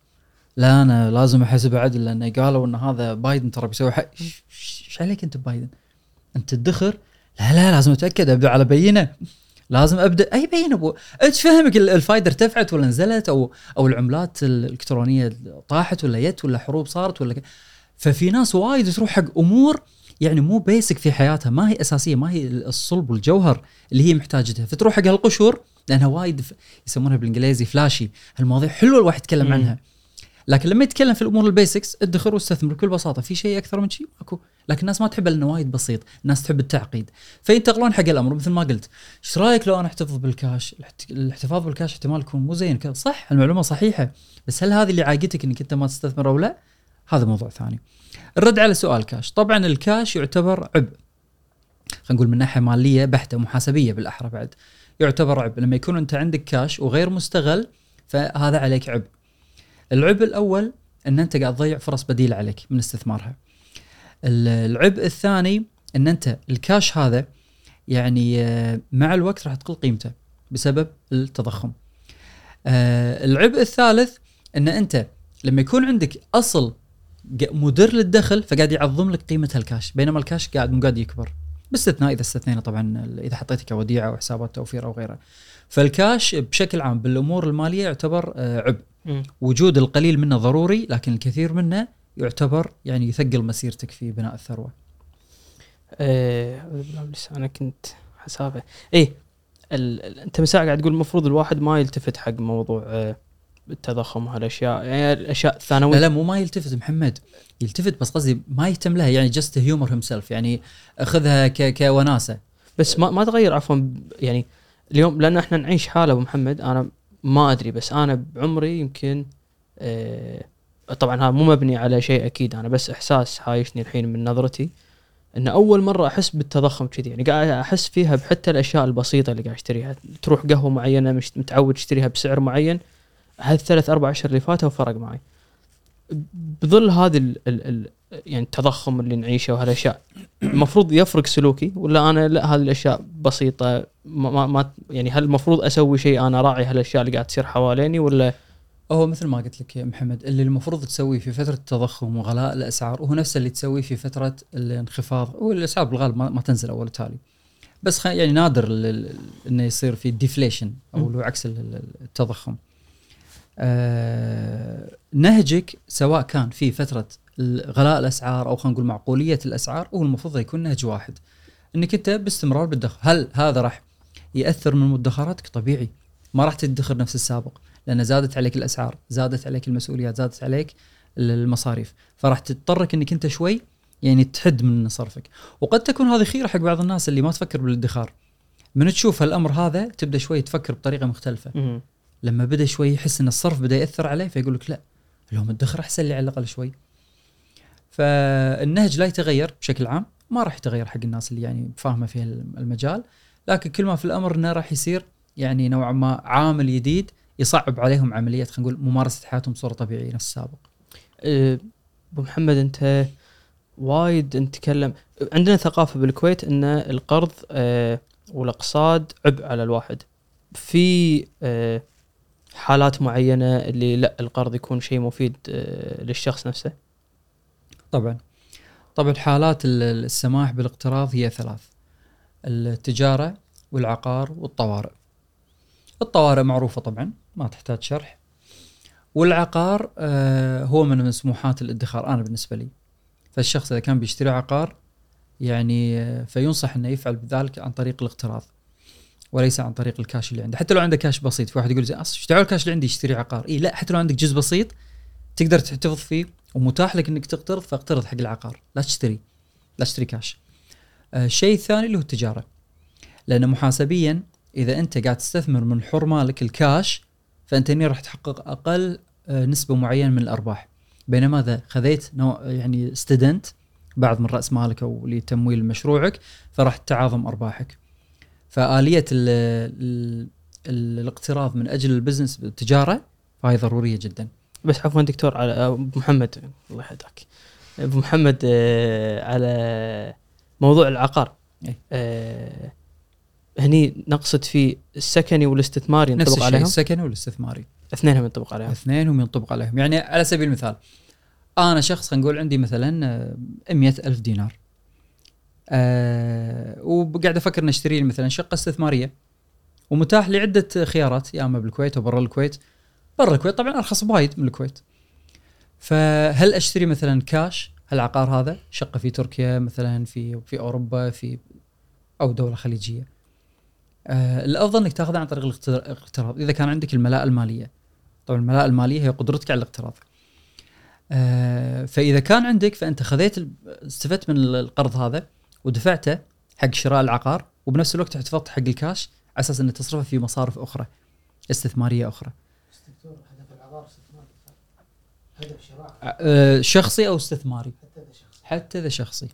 لا أنا لازم أحسب عدل لأن قالوا إن هذا بايدن ترى بيسوي حق إيش عليك أنت ببايدن؟ أنت تدخر؟ لا لا لازم أتأكد أبدأ على بينة. لازم أبدأ. أي بينه ابو إيش فهمك ال- الفايدة ارتفعت ولا نزلت أو أو العملات الإلكترونية طاحت ولا يت ولا حروب صارت ولا ك... ففي ناس وايد تروح حق أمور يعني مو بيسك في حياتها ما هي أساسية ما هي الصلب والجوهر اللي هي محتاجتها. فتروح حق هالقشور لأنها وايد ف... يسمونها بالإنجليزي flashy هالمواضيع حلوة الواحد يتكلم. عنها. لكن لما يتكلم في الأمور ال basics ادخر واستثمر بكل بساطة. في شيء أكثر من شيء؟ ماكو لكن الناس ما تحب لأنه وايد بسيط. الناس تحب التعقيد. فينتقلون حق الأمر مثل ما قلت. إيش رأيك لو أنا أحتفظ بالكاش؟ الاحت- الاحتفاظ بالكاش احتمال يكون مو زين. صح المعلومة صحيحة. بس هل هذه اللي عاقتك إنك أنت ما تستثمر أو لا؟ هذا موضوع ثاني. الرد على سؤال كاش. طبعا الكاش يعتبر عبء. خلينا نقول من ناحية مالية بحتة محاسبيه بالأحرى بعد. يعتبر عبء. لما يكون أنت عندك كاش وغير مستغل فهذا عليك عبء. العبء الأول إن أنت قاعد تضيع فرص بديلة عليك من استثمارها. ال- العبء الثاني إن أنت الكاش هذا يعني آه، مع الوقت راح تقل قيمته بسبب التضخم. آه، العبء الثالث إن أنت لما يكون عندك أصل مدر للدخل فقاعد يعظم لك قيمة الكاش بينما الكاش قاعد مو قاعد يكبر. باستثناء إذا استثنينا طبعا إذا حطيته كوديعة أو حسابات توفير أو غيره. فالكاش بشكل عام بالأمور المالية يعتبر آه، عبء. وجود القليل منه ضروري لكن الكثير منه يعتبر يعني يثقل مسيرتك في بناء الثروة. إيه لسانك كنت حسابه. إيه ال... ال... أنت من ساعه قاعد تقول المفروض الواحد ما يلتفت حق موضوع آه، التضخم وهالأشياء يعني الأشياء لا الثانوية. لا مو ما يلتفت محمد. يلتفت بس قصدي ما يهتم لها يعني جست هيومر هيم يعني أخذها ك كوناسة. بس ما ما تغير عفوا يعني اليوم لأن إحنا نعيش حالة أبو محمد أنا ما أدري بس أنا بعمري يمكن آه طبعا هذا مو مبني على شيء أكيد أنا بس إحساس هايشني الحين من نظرتي إن أول مرة أحس بالتضخم كذي يعني قاعد أحس فيها بحتى الأشياء البسيطة اللي قاعد أشتريها تروح قهوة معينة مش متعود تشتريها بسعر معين هالثلاث أربع اشهر اللي فاتوا فرق معي. بظل هذه يعني التضخم اللي نعيشه وهالأشياء. المفروض يفرق سلوكي ولا أنا لا هذه الأشياء بسيطة؟ ما, ما- يعني هل المفروض أسوي شيء أنا راعي هالأشياء اللي قاعد تصير حواليني ولا؟ هو مثل ما قلت لك يا محمد اللي المفروض تسويه في فترة التضخم وغلاء الأسعار وهو نفس اللي تسويه في فترة الانخفاض. والاسعار بالغالب ما, ما تنزل أول تالي. بس. يعني نادر إنه يصير في ديفليشن أو هو عكس ال- ال- التضخم. آه نهجك سواء كان في فترة غلاء الأسعار أو خلينا نقول معقولية الأسعار هو المفروض يكون نهج واحد. إنك أنت باستمرار بتدخر هل هذا راح يأثر من مدخراتك؟ طبيعي. ما راح تدخر نفس السابق لأن زادت عليك الأسعار زادت عليك المسؤوليات زادت عليك ال- المصاريف. فراح تضطرك إنك أنت شوي يعني تحد من صرفك. وقد تكون هذه خيرة حق بعض الناس اللي ما تفكر بالادخار. من تشوف هالأمر هذا تبدأ شوي تفكر بطريقة مختلفة. مم. لما بدأ شوي يحس إن الصرف بدأ يأثر عليه فيقول لك لا لو مدخر أحسن لي على الأقل شوي. فالنهج لا يتغير بشكل عام ما راح يتغير حق الناس اللي يعني فاهمة في المجال. لكن كل ما في الأمر إنه راح يصير يعني نوعا ما عامل جديد يصعب عليهم عملية خلينا نقول ممارسة حياتهم بصورة طبيعية نفس السابق. أه، أبو محمد أنت وايد نتكلم. عندنا ثقافة بالكويت إن القرض أه، والأقساط عبء على الواحد. في أه، حالات معينة اللي لا القرض يكون شيء مفيد أه، للشخص نفسه؟ طبعا طبعا حالات ال- السماح بالاقتراض هي ثلاث التجارة والعقار والطوارئ. الطوارئ معروفة طبعا ما تحتاج شرح. والعقار آه هو من مسموحات الادخار أنا بالنسبة لي. فالشخص إذا كان بيشتري عقار يعني آه، فينصح إنه يفعل بذلك عن طريق الاقتراض. وليس عن طريق الكاش اللي عنده، حتى لو عنده كاش بسيط، في واحد يقول زي إيش دعوة الكاش اللي عندي يشتري عقار؟ اي لا حتى لو عندك جزء بسيط تقدر تحتفظ فيه ومتاح لك إنك تقترض فاقترض حق العقار، لا تشتري لا تشتري كاش. آه، الشيء الثاني اللي هو التجارة. لأن محاسبيا إذا أنت قاعد تستثمر من حر مالك الكاش فأنت هنا راح تحقق أقل آه، نسبة معينة من الأرباح. بينما إذا خذيت نوع يعني ستودنت بعض من رأس مالك أو لتمويل مشروعك فراح تعاظم أرباحك. فآلية ال ال ال الاقتراض من أجل ال business التجاره فهي ضرورية جدا. بس عفوا دكتور على أبو محمد الله يهداك أبو محمد أه، على موضوع العقار. إيه. أه، هني نقصد فيه السكني والاستثماري نفس ينطبق الشيء عليهم؟ السكني والاستثماري. اثنينهم ينطبق عليهم. اثنينهم ينطبق عليهم. يعني على سبيل المثال أنا شخص خلينا نقول عندي مثلا آه، 100 ألف دينار. أه وقاعد أفكر ان أشتري مثلا شقة استثمارية. ومتاح لي عدة خيارات يا أما بالكويت أو برا الكويت. برا الكويت. طبعا أرخص بوايد من الكويت. فهل أشتري مثلا كاش؟ العقار هذا؟ شقة في تركيا مثلا في في أوروبا في أو دولة خليجية. آه الأفضل إنك تأخذها عن طريق الاقتر- الاقتراض. إذا كان عندك الملاءه المالية. طبعا الملاءه المالية هي قدرتك على الاقتراض. آه فإذا كان عندك فأنت خذيت استفدت من القرض هذا ودفعته حق شراء العقار وبنفس الوقت احتفظت حق الكاش على أساس انه تصرفه في مصارف أخرى استثمارية أخرى دكتور هدف العقار استثماري هدف شراء شخصي أو استثماري؟ حتى إذا شخص حتى إذا شخصي.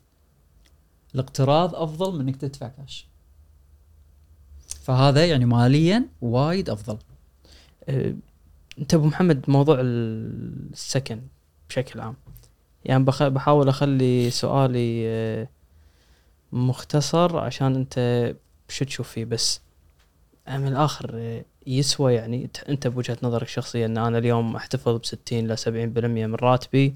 الاقتراض أفضل من إنك تدفع كاش فهذا يعني ماليا وايد أفضل. أه، أنت أبو محمد موضوع السكن بشكل عام. يعني بخ... بحاول أخلي سؤالي أه، مختصر عشان أنت شو تشوف فيه بس أه، من الآخر يسوى يعني انت بوجهة نظرك الشخصيه إن أنا اليوم أحتفظ ب 60 ل 70% من راتبي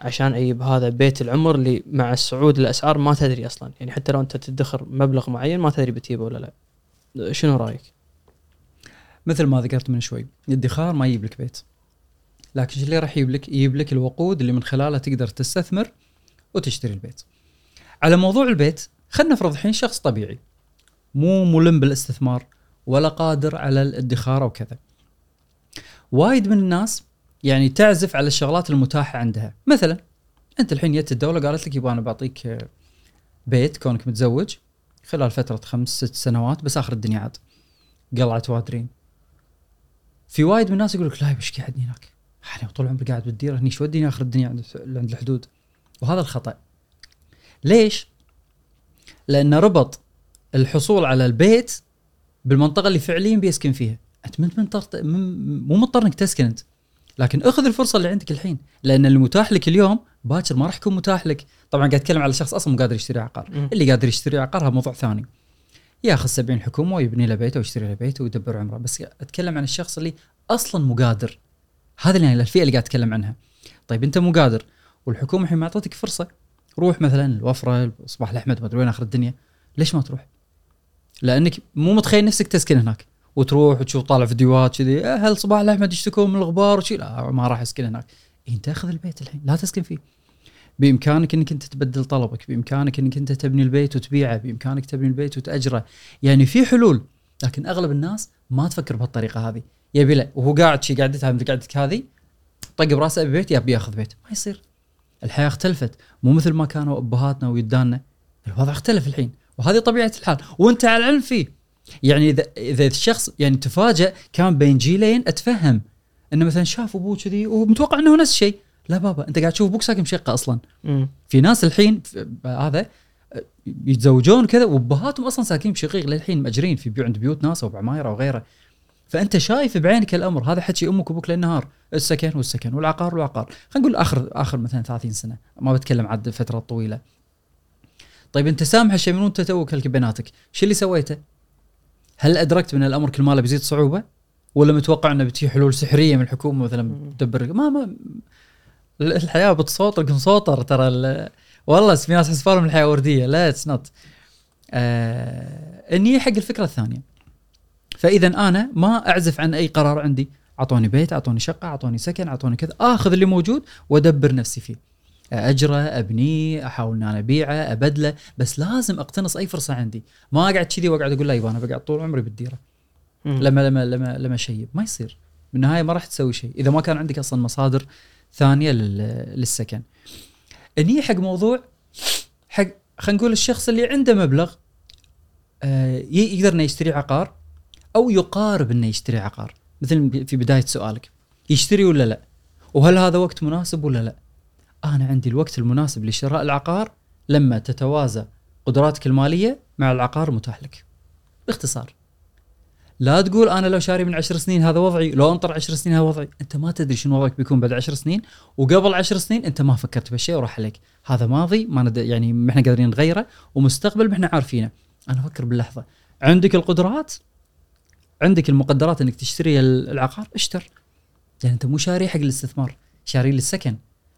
عشان أجيب هذا بيت العمر اللي مع الصعود الاسعار ما تدري أصلا. يعني حتى لو أنت تدخر مبلغ معين ما تدري بتجيبه ولا لا. شنو رأيك؟ مثل ما ذكرت من شوي الادخار ما يجيب لك بيت. لكن شو اللي راح يجيب لك؟ يجيب لك الوقود اللي من خلالها تقدر تستثمر وتشتري البيت. على موضوع البيت خلينا نفرض الحين شخص طبيعي مو ملم بالاستثمار. ولا قادر على الادخار أو كذا. وايد من الناس يعني تعزف على الشغلات المتاحة عندها. مثلا أنت الحين جت الدولة قالت لك يبغى أنا بعطيك بيت كونك متزوج خلال فترة خمس ست سنوات بس آخر الدنيا عاد. قلعة وادرين. في وايد من الناس يقول لك لا يبا إيش قاعدني هناك؟ أنا طول عمري قاعد بالديره هني شو وديني آخر الدنيا عند الحدود؟ وهذا الخطأ. ليش؟ لأن ربط الحصول على البيت بالمنطقة اللي فعليا بيسكن فيها. أنت من مضطر مو مضطر إنك تسكن أنت. لكن أخذ الفرصة اللي عندك الحين. لأن المتاح لك اليوم باكر ما راح يكون متاح لك. طبعا قاعد أتكلم على شخص أصلا مو قادر يشتري عقار. مم. اللي قادر يشتري عقار هذا موضوع ثاني. ياخذ 70 حكومة ويبني له بيته ويشتري له بيته ويدبر عمره. بس أتكلم عن الشخص اللي أصلا مو قادر. هذا اللي يعني الفئة اللي قاعد أتكلم عنها. طيب أنت مو قادر. والحكومة الحين ما اعطتك فرصة. روح مثلا الوفرة صباح الأحمد ما أدري وين آخر الدنيا. ليش ما تروح؟ لأنك مو متخيل نفسك تسكن هناك. وتروح وتشوف طالع فيديوهات كذي "إيه، هل صباح الأحمد يشتكون من الغبار وشي. لا ما راح أسكن هناك. إيه، انت اخذ البيت الحين. لا تسكن فيه. بإمكانك إنك أنت تبدل طلبك بإمكانك إنك أنت تبني البيت وتبيعه بإمكانك تبني البيت وتأجره. يعني في حلول لكن أغلب الناس ما تفكر بهالطريقة هذه. يبي له وهو قاعد شي قعدتها مثل قعدتك هذه طق براسه أبي بيت يبي يأخذ بيت. ما يصير. الحياة اختلفت. مو مثل ما كانوا أبهاتنا ويداننا. الوضع اختلف الحين. وهذه طبيعة الحال. وانت على العلم فيه. يعني اذا إذا الشخص يعني تفاجأ كان بين جيلين أتفهم. إنه مثلا شاف أبوه كذي ومتوقع إنه نفس الشيء. لا بابا أنت قاعد تشوف أبوك ساكن بشقه أصلا. مم. في ناس الحين في- هذا يتزوجون كذا وأبهاتهم أصلا ساكنين بشقيق للحين مأجرين في بيو عند بيوت ناس أو بعماير أو غيره. فأنت شايف بعينك الأمر. هذا حكي أمك وأبوك للنهار. السكن والسكن والعقار والعقار. خلينا نقول اخر آخر مثلا 30 سنة. ما بتكلم عاد فترة طويلة. طيب انت سامح الشيء من وانت توك هلك بناتك شو اللي سويته؟ هل أدركت من الأمر كل ماله بيزيد صعوبة؟ ولا متوقع إنه بتجي حلول سحرية من الحكومة مثلا تدبر؟ ما ما الحياة بتصوت قنصوطر ترى ال- والله في ناس يحسبوا لهم الحياة وردية لا اتس نوت آه إني حق الفكرة الثانية. فإذا أنا ما أعزف عن أي قرار عندي. أعطوني بيت أعطوني شقة أعطوني سكن أعطوني كذا. آخذ اللي موجود وأدبر نفسي فيه. أجره أبنيه أحاول ان أنا أبيعه أبدله بس لازم أقتنص أي فرصة عندي. ما أقعد كذي وأقعد أقول لا يبا أنا بقعد طول عمري بالديره مم. لما لما لما لما شيب. ما يصير. بالنهايه ما راح تسوي شيء. إذا ما كان عندك أصلا مصادر ثانية لل- للسكن. اني حق موضوع حق خلينا نقول الشخص اللي عنده مبلغ آه، يقدر إنه يشتري عقار أو يقارب إنه يشتري عقار. مثل في بداية سؤالك. يشتري ولا لا؟ وهل هذا وقت مناسب ولا لا؟ أنا عندي الوقت المناسب لشراء العقار لما تتوازى قدراتك المالية مع العقار المتاح لك. باختصار لا تقول أنا لو شاري من عشر سنين هذا وضعي لو انطر عشر سنين هذا وضعي. أنت ما تدري شنو وضعك بيكون بعد عشر سنين وقبل عشر سنين أنت ما فكرت بهالشيء وراح عليك هذا ماضي ما ند... يعني ما إحنا قادرين نغيره ومستقبل ما إحنا عارفينه. أنا أفكر باللحظة. عندك القدرات؟ عندك المقدرات إنك تشتري ال- العقار؟ اشتر. يعني أنت مو شاري حق الاستثمار شاري للسكن.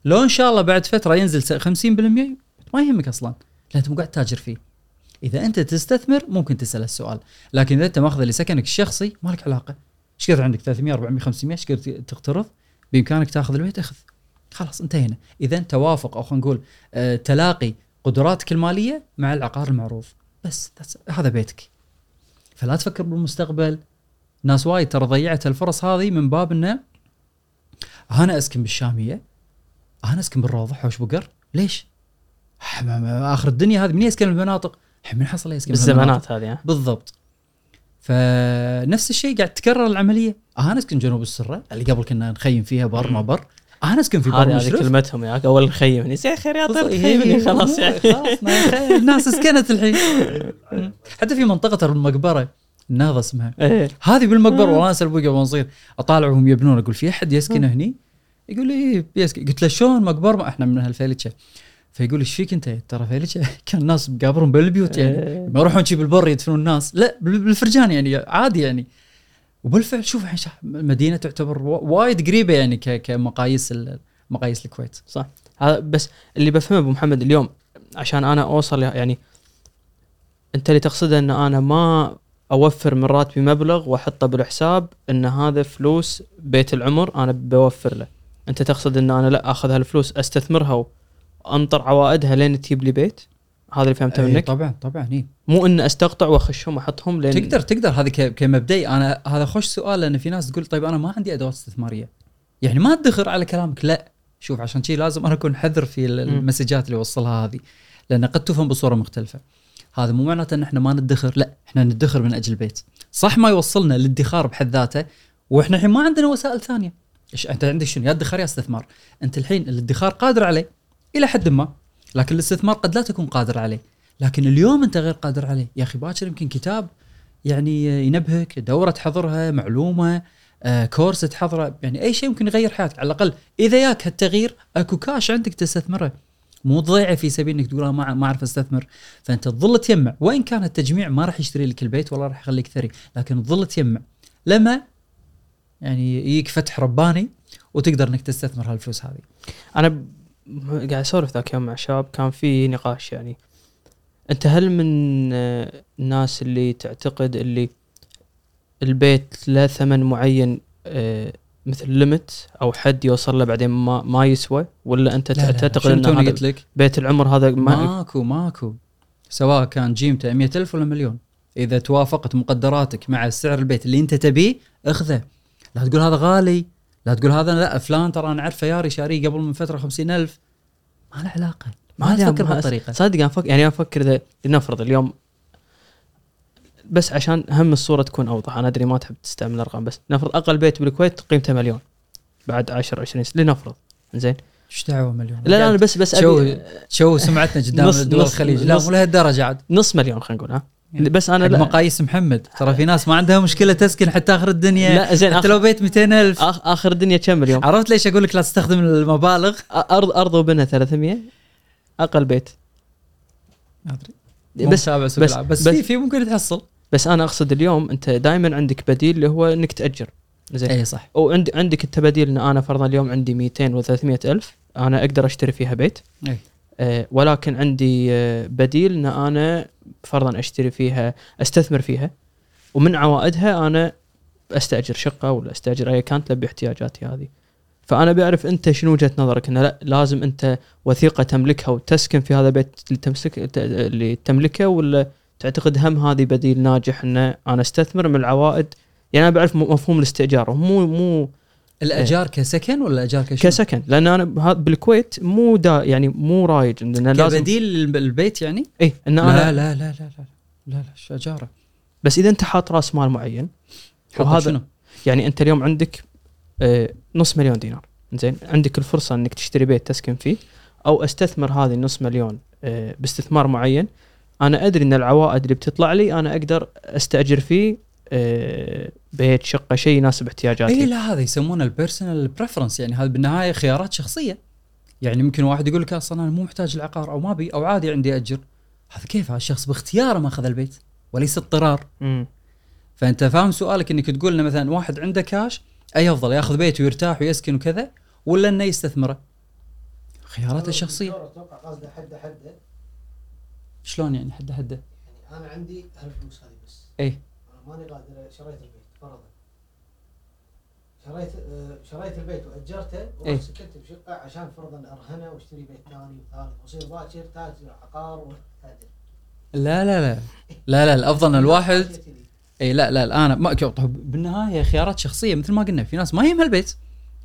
لو إن شاء الله بعد فترة ينزل س- 50% ما يهمك أصلا. لأن انت مو قاعد تاجر فيه. إذا أنت تستثمر ممكن تسأل السؤال. لكن إذا أنت ماخذه لسكنك الشخصي ما لك علاقة. إيش قدر عندك؟ 300 400 500 إيش قدر تقترض؟ بإمكانك تأخذ البيت اخذ خلاص انتهينا. إذا توافق أو خلينا نقول آه تلاقي قدراتك المالية مع العقار المعروض بس هذا بيتك. فلا تفكر بالمستقبل. ناس وايد ترى ضيعت الفرص هذه من باب إنه أنا أسكن بالشامية. أنا أسكن بالروضه حوش بقر؟ ليش؟ آخر الدنيا هذه من يسكن بالمناطق؟ الحين من حصل يسكن؟ بالزمانات هذه ها؟ بالضبط. فنفس الشيء قاعد تكرر العملية. أنا أسكن جنوب السرة اللي قبل كنا نخيم فيها بر ما بر. أنا أسكن في بر هذه كلمتهم ياك أول نخيم يا خير يا. تخيمني هي- خلاص يعني خلاص الناس اسكنت الحين. حتى في منطقة المقبرة النهضه اسمها إيه. هذه بالمقبرة والله أسأل أبوي قبل ما نصير اطالع وهم يبنون أقول في أحد يسكن هني؟ يقول لي إيه يسكن قلت له شلون؟ مقبره ما إحنا من هالفيلتشه فيقول إيش فيك أنت ترى فيلتشه كان الناس مقابرهم بالبيوت يعني. إيه. ما يروحون شي بالبر يدفنون الناس. لا بال- بالفرجان يعني عادي يعني. وبالفعل شوف الحين المدينة تعتبر وا- وايد قريبة يعني كمقاييس مقاييس الكويت. صح. هذا بس اللي بفهمه أبو محمد اليوم عشان أنا أوصل يعني أنت اللي تقصده إن أنا ما أوفر من راتبي مبلغ وأحطه بالحساب إن هذا فلوس بيت العمر أنا بوفر له. أنت تقصد إن أنا لا أخذ هالفلوس أستثمرها وأنطر عوائدها لين تجيب لي بيت؟ هذا اللي فهمته إيه منك؟ طبعا طبعا إيه. مو إن أستقطع وأخشهم وأحطهم لين تقدر تقدر هذه كمبدئي. أنا هذا خوش سؤال لأن في ناس تقول طيب أنا ما عندي أدوات استثمارية. يعني ما ادخر على كلامك لا. شوف عشان شي لازم أنا أكون حذر في. المسجات اللي اوصلها هذه. لأن قد تفهم بصورة مختلفة. هذا مو معناته إن إحنا ما ندخر لا. إحنا ندخر من أجل البيت. صح ما يوصلنا للادخار بحد ذاته وإحنا الحين ما عندنا وسائل ثانية. إيش أنت عندك شنو؟ يا ادخار يا استثمار. أنت الحين الادخار قادر عليه إلى حد ما لكن الاستثمار قد لا تكون قادر عليه. لكن اليوم أنت غير قادر عليه. يا أخي باكر يمكن كتاب يعني ينبهك دورة تحضرها معلومة آه كورس تحضره يعني أي شيء ممكن يغير حياتك. على الأقل إذا ياك هالتغيير أكو كاش عندك تستثمره. مو تضيعه في سبيل إنك تقول أنا ما ما أعرف أستثمر. فأنت تظل تجمع. وإن كان التجميع ما راح يشتري لك البيت ولا راح يخليك ثري لكن تظل تجمع. لما يعني يجيك فتح رباني وتقدر إنك تستثمر هالفلوس هذه. أنا قاعد أسولف ذاك يوم مع شباب كان في نقاش يعني. أنت هل من الناس اللي تعتقد اللي البيت له ثمن معين آه، مثل ليمت أو حد يوصل له بعدين ما ما يسوى؟ ولا أنت لا لا تعتقد شنو إن توني هذا قلت لك؟ بيت العمر هذا ما ماكو ماكو. سواء كان جيمته 100000 ولا مليون. إذا توافقت مقدراتك مع سعر البيت اللي أنت تبيه اخذه. لا تقول هذا غالي لا تقول هذا لا فلان ترى أنا اعرفه ياري شاريه قبل من فترة 50000 ما له علاقة. ما ما- بهالطريقة. صدق أنا أفكر يعني أنا أفكر إذا لنفرض اليوم بس عشان هم الصورة تكون أوضح أنا أدري ما تحب تستعمل الأرقام بس نفرض أقل بيت بالكويت قيمته مليون. بعد 10 20 سنه لنفرض. زين إيش دعوة مليون؟ لا لا أنا بس بس شو ابي شو سمعتنا قدام دول الخليج؟ لا مو لهالدرجه عاد. نص مليون خلينا نقول ها؟ بس أنا لا. مقاييس محمد. ترى في ناس ما عندها مشكلة تسكن حتى آخر الدنيا. لا زين حتى لو بيت 200000 آخ- آخر الدنيا كم مليون عرفت ليش أقول لك لا تستخدم المبالغ؟ ارض أرض وبنها 300 أقل بيت. ما أدري. بس بس-. بس, بس- في في ممكن تحصل. بس أنا أقصد اليوم أنت دائما عندك بديل اللي هو إنك تأجر. زين. اي صح. وعندي عندك التباديل إن أنا فرضا اليوم عندي 200 و 300 ألف أنا أقدر أشتري فيها بيت. اي آه، ولكن عندي آه، بديل إن أنا فرضا أشتري فيها أستثمر فيها ومن عوائدها أنا أستأجر شقة ولا أستأجر أي كان تلبي احتياجاتي هذه. فأنا بعرف أنت شنو وجهة نظرك؟ إنه لا لازم أنت وثيقة تملكها وتسكن في هذا البيت اللي تمسك اللي تملكه ولا تعتقد هم هذه بديل ناجح ان أنا أستثمر من العوائد؟ يعني أنا بعرف مفهوم الاستئجار مو مو الأجار كسكن ولا اجار كشنو؟ كسكن لأن أنا بالكويت مو دا يعني مو رايج عندنا لازم كبديل للب- البيت يعني؟ اي إن لا أنا لا لا لا لا لا لا لا أجارة بس إذا أنت حاط رأس مال معين وهذا شنو؟ يعني أنت اليوم عندك آه، نص مليون دينار زين عندك الفرصة إنك تشتري بيت تسكن فيه أو أستثمر هذه النص مليون آه، باستثمار معين أنا أدري إن العوائد اللي بتطلع لي أنا أقدر أستأجر فيه بيت شقة شيء يناسب احتياجاتي. اي لا هذا يسمونه ال personal preference يعني هذا بالنهاية خيارات شخصية. يعني ممكن واحد يقول لك أصلا أنا مو محتاج العقار أو ما أبي أو عادي عندي أجر. هذا كيف؟ هذا الشخص باختياره ما أخذ البيت وليس اضطرار. مم. فأنت فاهم سؤالك إنك تقول لنا مثلا واحد عنده كاش أي أفضل ياخذ بيت ويرتاح ويسكن وكذا ولا إنه يستثمره؟ خياراته الشخصية. أتوقع قصده حده حده. شلون يعني حده حده؟ يعني أنا عندي هالفلوس هذه بس. اي أنا ماني قادر شريت البيت فرضا. شريت آه، شريت البيت وأجرته إيه. ورحت سكنت بشقة عشان فرضا أرهنه وأشتري بيت ثاني وثالث. وأصير باكر تاجر عقار وتاجر لا لا لا. لا لا الأفضل إن الواحد اي لا لا لا أنا ما طب بالنهاية خيارات شخصية مثل ما قلنا في ناس ما يهمها البيت.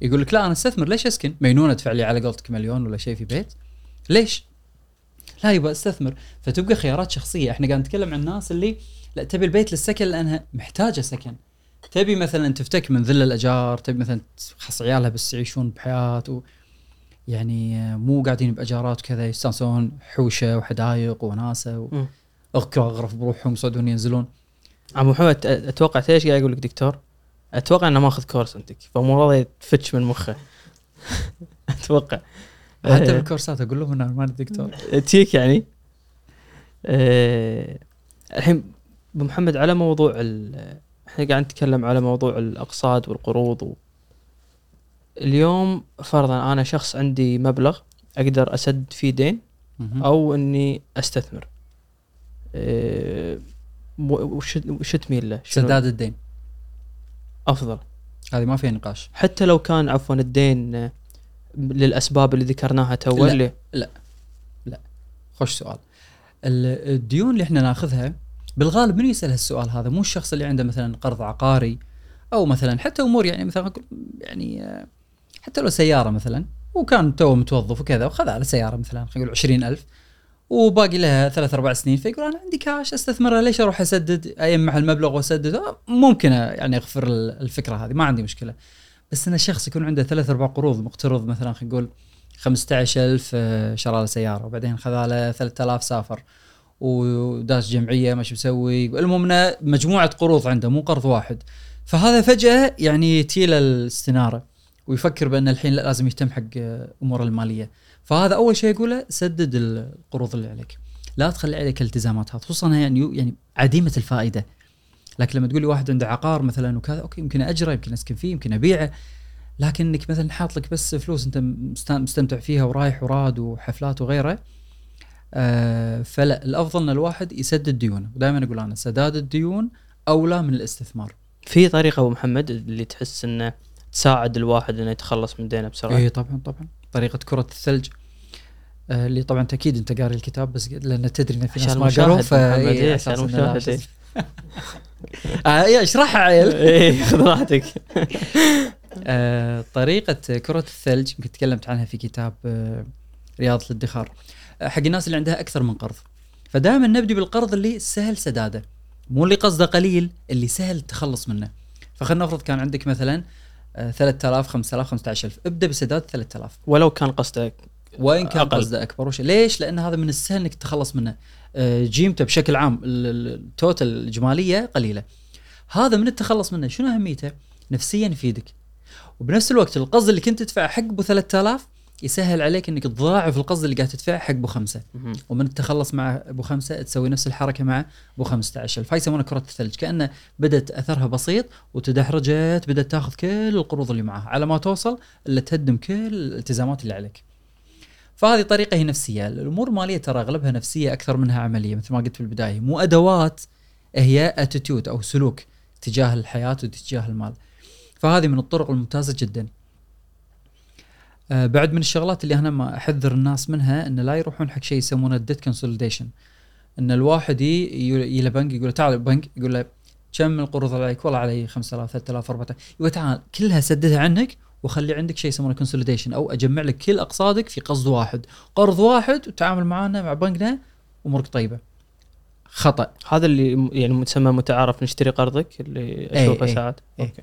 يقول لك لا أنا أستثمر ليش أسكن؟ مجنون ادفع لي على قولتك مليون ولا شيء في بيت. ليش؟ لا يبغى أستثمر. فتبقى خيارات شخصية. إحنا قاعد نتكلم عن الناس اللي لا تبي البيت للسكن لأنها محتاجة سكن. تبي مثلا تفتك من ذل الأجار تبي مثلا تخص عيالها بس يعيشون بحياة و يعني مو قاعدين بأجارات وكذا يستانسون حوشة وحدايق وناسة و... أغرف بروحهم يصعدون ينزلون. عم محمد أتوقع إيش قاعد يقول لك دكتور؟ أتوقع إنه ماخذ كورس عندك فمو راضي تفتش من مخه. أتوقع. حتى آه. بالكورسات أقول لهم أنا ماني دكتور. تيك يعني؟ آه، الحين أبو محمد على موضوع ال- إحنا قاعد نتكلم على موضوع الاقساط والقروض و... اليوم فرضا أنا شخص عندي مبلغ أقدر أسد فيه دين أو إني أستثمر. و- وش وش تميل له؟ سداد الدين. أفضل. هذه ما فيها نقاش. حتى لو كان عفوا الدين آه، للأسباب اللي ذكرناها تو لا. اللي خوش سؤال. ال- الديون اللي إحنا ناخذها بالغالب من يسأل هالسؤال هذا؟ مو الشخص اللي عنده مثلا قرض عقاري أو مثلا حتى أمور يعني مثلا يعني آه، حتى لو سيارة مثلا وكان تو متوظف وكذا وخذ على سيارة مثلا خلينا نقول 20000 وباقي لها ثلاث أربع سنين فيقول أنا عندي كاش استثمرها ليش أروح أسدد اجمع المبلغ واسدد ممكن يعني أغفر ال- الفكرة هذه ما عندي مشكلة. بس إن الشخص يكون عنده ثلاث أربع قروض مقترض مثلا خلينا نقول 15000 آه، شرى له سيارة وبعدين خذ له 3000 سافر. وداش جمعية مش مسوي؟ المهم إنه مجموعة قروض عنده مو قرض واحد. فهذا فجأة يعني تيله الاستنارة ويفكر بأن الحين لا لازم يهتم حق اموره المالية. فهذا أول شيء يقوله سدد القروض اللي عليك. لا تخلي عليك الالتزامات هذه خصوصا يعني يعني عديمة الفائدة. لكن لما تقول لي واحد عنده عقار مثلا وكذا أوكي يمكن أجره يمكن أسكن فيه يمكن أبيعه. لكن إنك مثلا حاط لك بس فلوس أنت مست- مستمتع فيها ورايح وراد وحفلات وغيره آه فلا الأفضل إن الواحد يسدد ديونه. ودائما أقول أنا سداد الديون أولى من الاستثمار. في طريقة أبو محمد اللي تحس إنه تساعد الواحد إنه يتخلص من دينه بسرعة؟ اي طبعا طبعا. طريقة كرة الثلج آه اللي طبعا أكيد أنت قاري الكتاب بس لأن تدري إن في ناس ما قروا عشان المشاهد، إيه، اشرحها عيل. اي خذ راحتك. آه، طريقة كرة الثلج يمكن تكلمت عنها في كتاب رياضة الادخار. حق الناس اللي عندها أكثر من قرض. فدائما نبدي بالقرض اللي سهل سداده مو اللي قصده قليل اللي سهل التخلص منه. فخلنا نفرض كان عندك مثلا آه، 3000 5000 15000 ابدأ بسداد 3000 ولو كان قصدك وان كان. قصده أكبر؟ وش ليش؟ لأن هذا من السهل إنك تتخلص منه. آه، جيمته بشكل عام ال- ال- التوتال الجمالية قليلة. هذا من التخلص منه. شنو أهميته؟ نفسيا يفيدك. وبنفس الوقت القصد اللي كنت تدفعه حق أبو 3000 يسهل عليك إنك تضاعف القصد اللي قاعد تدفعه حق أبو خمسة. ومن التخلص مع أبو خمسة تسوي نفس الحركة مع أبو 15 فهي يسمونها كرة الثلج كانه بدأت أثرها بسيط وتدحرجت بدأت تاخذ كل القروض اللي معها على ما توصل إلا تهدم كل الالتزامات اللي عليك. فهذه طريقة هي نفسية، الأمور المالية ترى أغلبها نفسية أكثر منها عملية مثل ما قلت في البداية، مو أدوات هي اتيتيود أو سلوك تجاه الحياة وتجاه المال. فهذه من الطرق الممتازة جدا. آه بعد من الشغلات اللي أنا ما أحذر الناس منها إن لا يروحون حق شيء يسمونه ال debt consolidation. إن الواحد ي- ي- إلى بنك يقول له تعال البنك يقول له كم القروض عليك؟ والله علي 5000 3000 4000 يقول تعال كلها سددها عنك وخلي عندك شيء يسمونه consolidation أو أجمع لك كل اقساطك في قسط واحد، قرض واحد وتعامل معنا مع بنكنا أمورك طيبة. خطأ هذا اللي يعني متسمى متعارف نشتري قرضك اللي أشوفه إي. ساعات إي. أوكي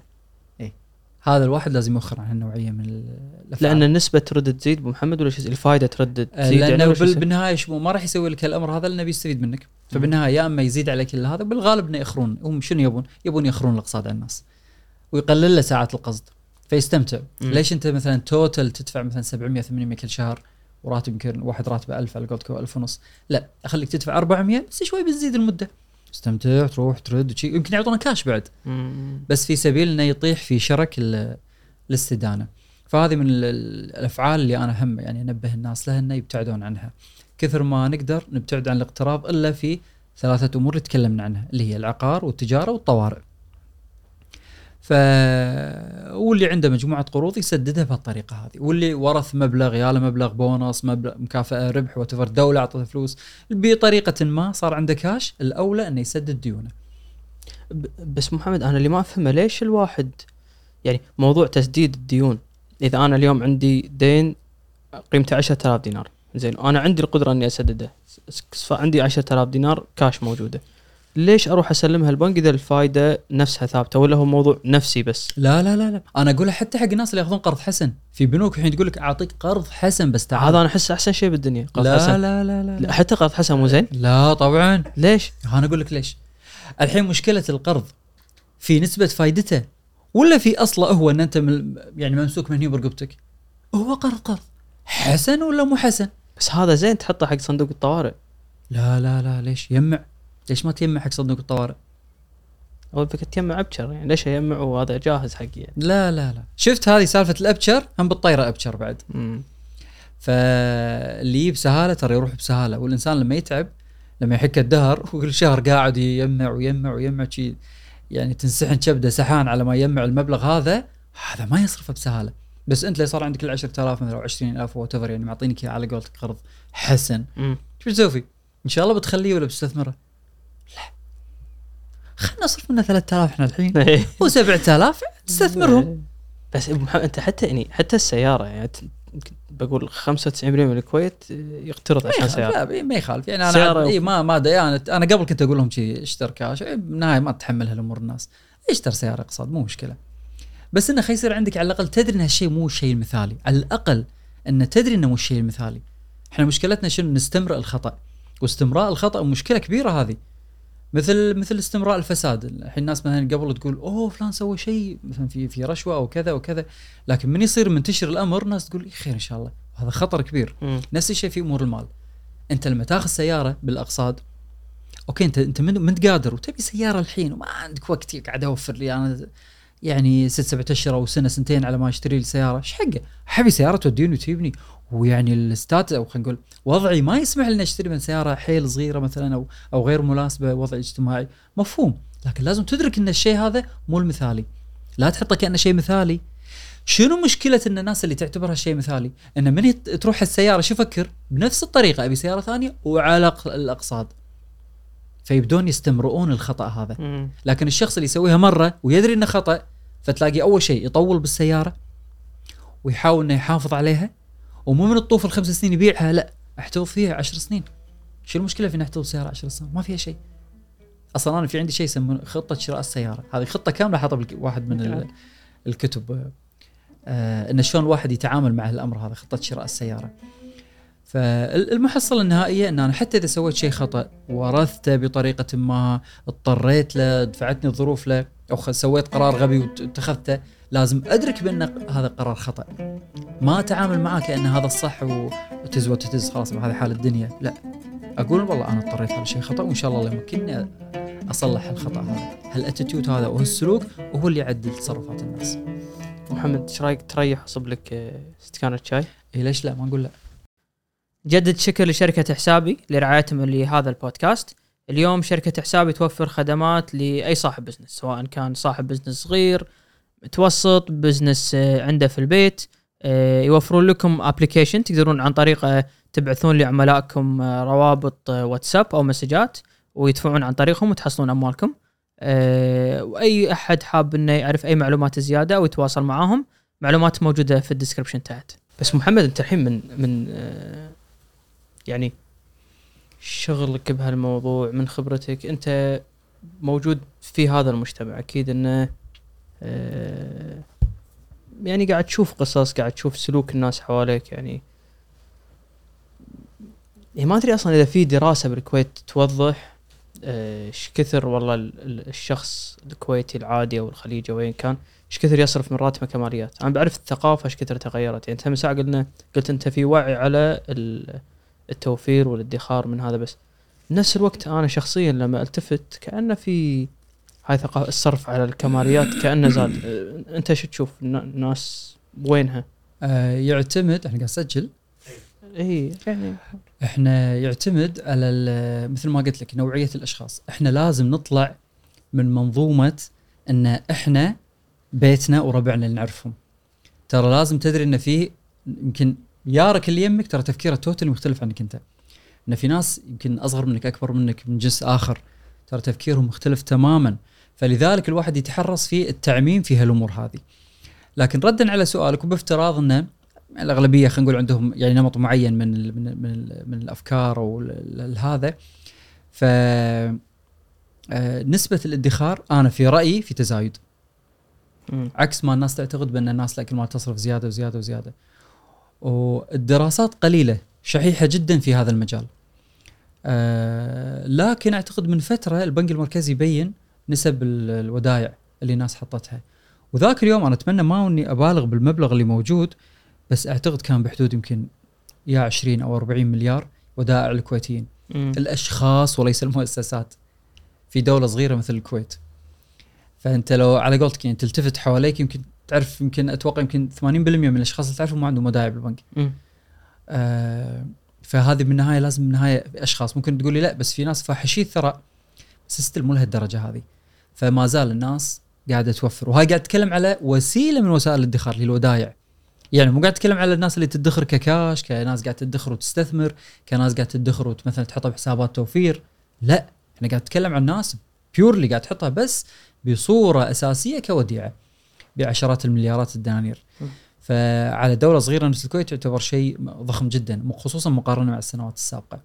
هذا الواحد لازم يوخر عن هالنوعية من ال- الأفعال. لأن النسبة ترد تزيد أبو محمد ولا شو الفائده ترد آه، تزيد يعني لأنه شو بال-؟ بالنهاية شو ما راح يسوي لك هالأمر هذا لأنه بيستفيد منك. فبالنهاية يا أما يزيد عليك كل هذا بالغالب إنه يخرون هم شنو يبون؟ يبون يخرون الأقساط على الناس ويقلل له ساعات القصد. فيستمتع. مم. ليش أنت مثلا توتل تدفع مثلا 700 800 كل شهر وراتب يمكن واحد راتبه 1000 على قولتكم 1000 ونص. لا أخليك تدفع 400 بس شوي بتزيد المدة. استمتع تروح ترد وشي. يمكن يعطونا كاش بعد. مم. بس في سبيل إنه يطيح في شرك ال- الاستدانة. فهذه من ال- ال- الأفعال اللي أنا هم يعني أنبه الناس لها إنه يبتعدون عنها. كثر ما نقدر نبتعد عن الاقتراض إلا في ثلاثة أمور اللي تكلمنا عنها اللي هي العقار والتجارة والطوارئ. ف واللي عنده مجموعة قروض يسددها بهالطريقة هذه. واللي ورث مبلغ يا له مبلغ بونص مبلغ مكافأة ربح وتفر دولة أعطته فلوس بطريقة ما صار عنده كاش الأولى إنه يسدد ديونه. بس محمد أنا اللي ما أفهمه ليش الواحد يعني موضوع تسديد الديون. إذا أنا اليوم عندي دين قيمته 10000 دينار زين أنا عندي القدرة إني أسدده. عندي 10000 دينار كاش موجودة. ليش أروح أسلمها البنك إذا الفائده نفسها ثابتة ولا هو موضوع نفسي بس؟ لا لا لا لا. أنا اقولها حتى حق الناس اللي ياخذون قرض حسن. في بنوك الحين تقول لك أعطيك قرض حسن بس تعال. هذا أنا احسه أحسن شيء بالدنيا قرض لا, حسن. لا لا لا لا. حتى قرض حسن مو زين؟ لا طبعا. ليش؟ أنا أقول لك ليش. الحين مشكلة القرض في نسبة فائدته ولا في أصله هو إن أنت من يعني ممسوك من هنا برقبتك هو قرض قرض. حسن ولا مو حسن؟ بس هذا زين تحطه حق صندوق الطوارئ. لا لا لا ليش؟ يمع. ليش ما تيمع حق صندوق الطوارئ اول فكره تجمع أبشر يعني ليش يجمع وهذا جاهز حقي يعني لا لا لا شفت هذه سالفة الأبشر هم بالطيرة أبشر بعد مم. فاللي يجيب سهالة ترى يروح بسهالة والإنسان لما يتعب لما يحك الدهر وكل شهر قاعد يجمع ويجمع ويجمع شي يعني تنسحن كبده سحان على ما يجمع المبلغ هذا هذا ما يصرفه بسهالة بس أنت اللي صار عندك ال 10000 مثلا أو 20000 وات يعني معطينك على قولتك قرض حسن. شو بتسوي فيه؟ إن شاء الله بتخليه ولا بتستثمره؟ لا خلنا نصرف منه 3000 إحنا الحين. و7000 تستثمرهم. بس ابو محمد أنت حتى يعني حتى السيارة يعني بقول 95% من الكويت يقترض عشان سيارة. لا ما يخالف. يعني أنا سيارة إي ما ما أنا أنا قبل كنت أقول لهم شي اشتر كاش؟ إيه، بالنهاية ما تتحمل هالأمور الناس. اشتر سيارة اقتصاد؟ مو مشكلة. بس إنه يصير عندك على الأقل تدري ان هالشيء مو الشيء المثالي. على الأقل ان تدري إنه مو الشيء المثالي. إحنا مشكلتنا شنو؟ نستمرئ الخطأ. واستمراء الخطأ مشكلة كبيرة هذه. مثل مثل استمراء الفساد. الحين الناس مثلا قبل تقول أوه فلان سوى شيء مثلا في في رشوة أو كذا وكذا لكن من يصير منتشر الأمر ناس تقول خير إن شاء الله. هذا خطر كبير. مم. نفس الشيء في أمور المال. أنت لما تاخذ سيارة بالاقساط أوكي انت أنت من من قادر وتبي سيارة الحين وما عندك وقت قاعد أوفر لي أنا يعني ست سبعة أشهر أو سنة سنتين على ما أشتري لي سياره إيش حقه؟ حبي سيارة توديني وتجيبني ويعني الستات أو خلينا نقول وضعي ما يسمح لي أشتري من سيارة حيل صغيرة مثلا أو أو غير مناسبة وضعي الاجتماعي مفهوم لكن لازم تدرك إن الشيء هذا مو المثالي لا تحطه كأنه شيء مثالي شنو مشكلة إن الناس اللي تعتبرها شيء مثالي؟ إن من تروح السيارة شو يفكر؟ بنفس الطريقة أبي سيارة ثانية وعلى الاقساط. فيبدون يستمرؤون الخطأ هذا، مم. لكن الشخص اللي يسويها مرة ويدري إنه خطأ فتلاقي أول شيء يطول بالسيارة ويحاول إنه يحافظ عليها ومو من الطوف الخمس سنين يبيعها لا احتفظ فيها عشر سنين. شو المشكلة في اني احتفظ سيارة عشر سنين؟ ما فيها شيء. أصلا أنا في عندي شيء يسمونه خطة شراء السيارة، هذه خطة كاملة حاطها بواحد من ال- الكتب آه إن شلون الواحد يتعامل مع الامر هذا خطة شراء السيارة. فالمحصلة النهائية إن أنا حتى إذا سويت شيء خطأ ورثته بطريقة ما اضطريت له دفعتني الظروف له أو سويت قرار غبي واتخذته لازم أدرك بأن هذا قرار خطأ. ما أتعامل معاه كأن هذا الصح وتز وتتز خلاص هذه حال الدنيا، لا. أقول والله أنا اضطريت على شيء خطأ وإن شاء الله يمكنني أصلح الخطأ هذا. هال attitude هذا وهالسلوك هو اللي يعدل تصرفات الناس. محمد إيش رأيك تريح أصب لك آه، استكانة شاي؟ إيه ليش لا ما نقول لا جدد شكر لشركة حسابي لرعايتهم لهذا البودكاست. اليوم شركة حسابي توفر خدمات لأي صاحب business سواء كان صاحب business صغير متوسط business آه، عنده في البيت. آه، يوفرون لكم application تقدرون عن طريقه تبعثون لعملائكم آه، روابط آه، واتساب أو مسجات ويدفعون عن طريقهم وتحصلون أموالكم. آه، وأي أحد حاب إنه يعرف أي معلومات زيادة أو يتواصل معاهم معلومات موجودة في ال description تحت. بس محمد أنت الحين من من آه، يعني شغلك بهالموضوع من خبرتك أنت موجود في هذا المجتمع أكيد إنه آه، يعني قاعد تشوف قصص قاعد تشوف سلوك الناس حواليك يعني يعني ما أدري أصلا إذا في دراسة بالكويت توضح آه، إيش كثر والله ال- ال- الشخص الكويتي العادي أو الخليجي وين كان إيش كثر يصرف من راتبه كماليات؟ أنا بعرف الثقافة إيش كثر تغيرت يعني انت ساعة قلنا قلت أنت في وعي على التوفير والادخار من هذا بس بنفس الوقت أنا شخصيا لما التفت كأنه في هاي ثقافه الصرف على الكماليات كأنه زاد. أه، أنت شو تشوف؟ النا- الناس وينها؟ آه يعتمد إحنا قاعد نسجل اي يعني. إحنا يعتمد على مثل ما قلت لك نوعية الأشخاص. إحنا لازم نطلع من منظومة إن إحنا بيتنا وربعنا اللي نعرفهم. ترى لازم تدري إن في يمكن يارك اللي يمك ترى تفكيره توتالي مختلف عنك انت. إن في ناس يمكن أصغر منك أكبر منك من جنس آخر ترى تفكيرهم مختلف تماما. فلذلك الواحد يتحرص في التعميم في هالأمور هذه. لكن ردا على سؤالك وبافتراض انه الأغلبية خلينا نقول عندهم يعني نمط معين من ال من ال من, ال من الأفكار أو هذا. ف آه، نسبة الادخار أنا في رأيي في تزايد. مم. عكس ما الناس تعتقد بأن الناس لا كل ما تصرف زيادة وزيادة وزيادة. والدراسات قليلة شحيحة جدا في هذا المجال. آه لكن أعتقد من فترة البنك المركزي يبين نسب ال- الودائع اللي الناس حطتها. وذاك اليوم أنا أتمنى ما إني أبالغ بالمبلغ اللي موجود بس أعتقد كان بحدود يمكن يا 20 أو 40 مليار ودائع الكويتيين. مم. الأشخاص وليس المؤسسات في دولة صغيرة مثل الكويت فأنت لو على قولتك يعني تلتفت حواليك يمكن تعرف يمكن أتوقع يمكن 80% من الأشخاص اللي تعرفهم ما عندهم ودائع بالبنك. آه فهذه بالنهايه لازم بالنهايه أشخاص. ممكن تقول لي لا بس في ناس فاحشي الثراء بس ستيل مو لهالدرجة هذه. فما زال الناس قاعدة توفر. وهاي قاعد اتكلم على وسيلة من وسائل الادخار اللي هي الودائع يعني مو قاعد اتكلم على الناس اللي تدخر ككاش كناس قاعد تدخر وتستثمر كناس قاعد تدخر وت- مثلا تحطها بحسابات توفير. لا إحنا قاعد نتكلم عن ناس بيورلي قاعد تحطها بس بصورة أساسية كوديعة. بعشرات المليارات الدنانير. فعلى دولة صغيرة مثل الكويت يعتبر شيء ضخم جدا خصوصا مقارنة مع السنوات السابقة.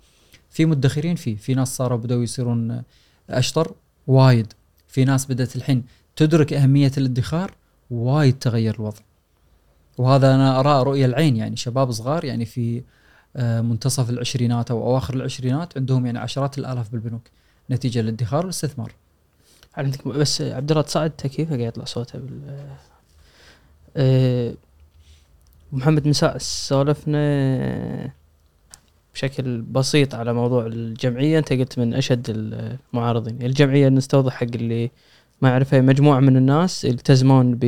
في مدخرين فيه في ناس صاروا بدأوا يصيرون أشطر وايد. في ناس بدأت الحين تدرك أهمية الادخار وايد تغير الوضع. وهذا أنا أراه رؤية العين يعني شباب صغار يعني في آه، منتصف العشرينات أو أواخر العشرينات عندهم يعني عشرات الآلاف بالبنوك. نتيجة للادخار والاستثمار. عندك بس عبد الله تصعد تكييفه قاعد يطلع صوته بال آه، محمد مساء سولفنا بشكل بسيط على موضوع الجمعية. أنت قلت من أشد المعارضين. الجمعية نستوضح حق اللي ما يعرفها مجموعة من الناس يلتزمون ب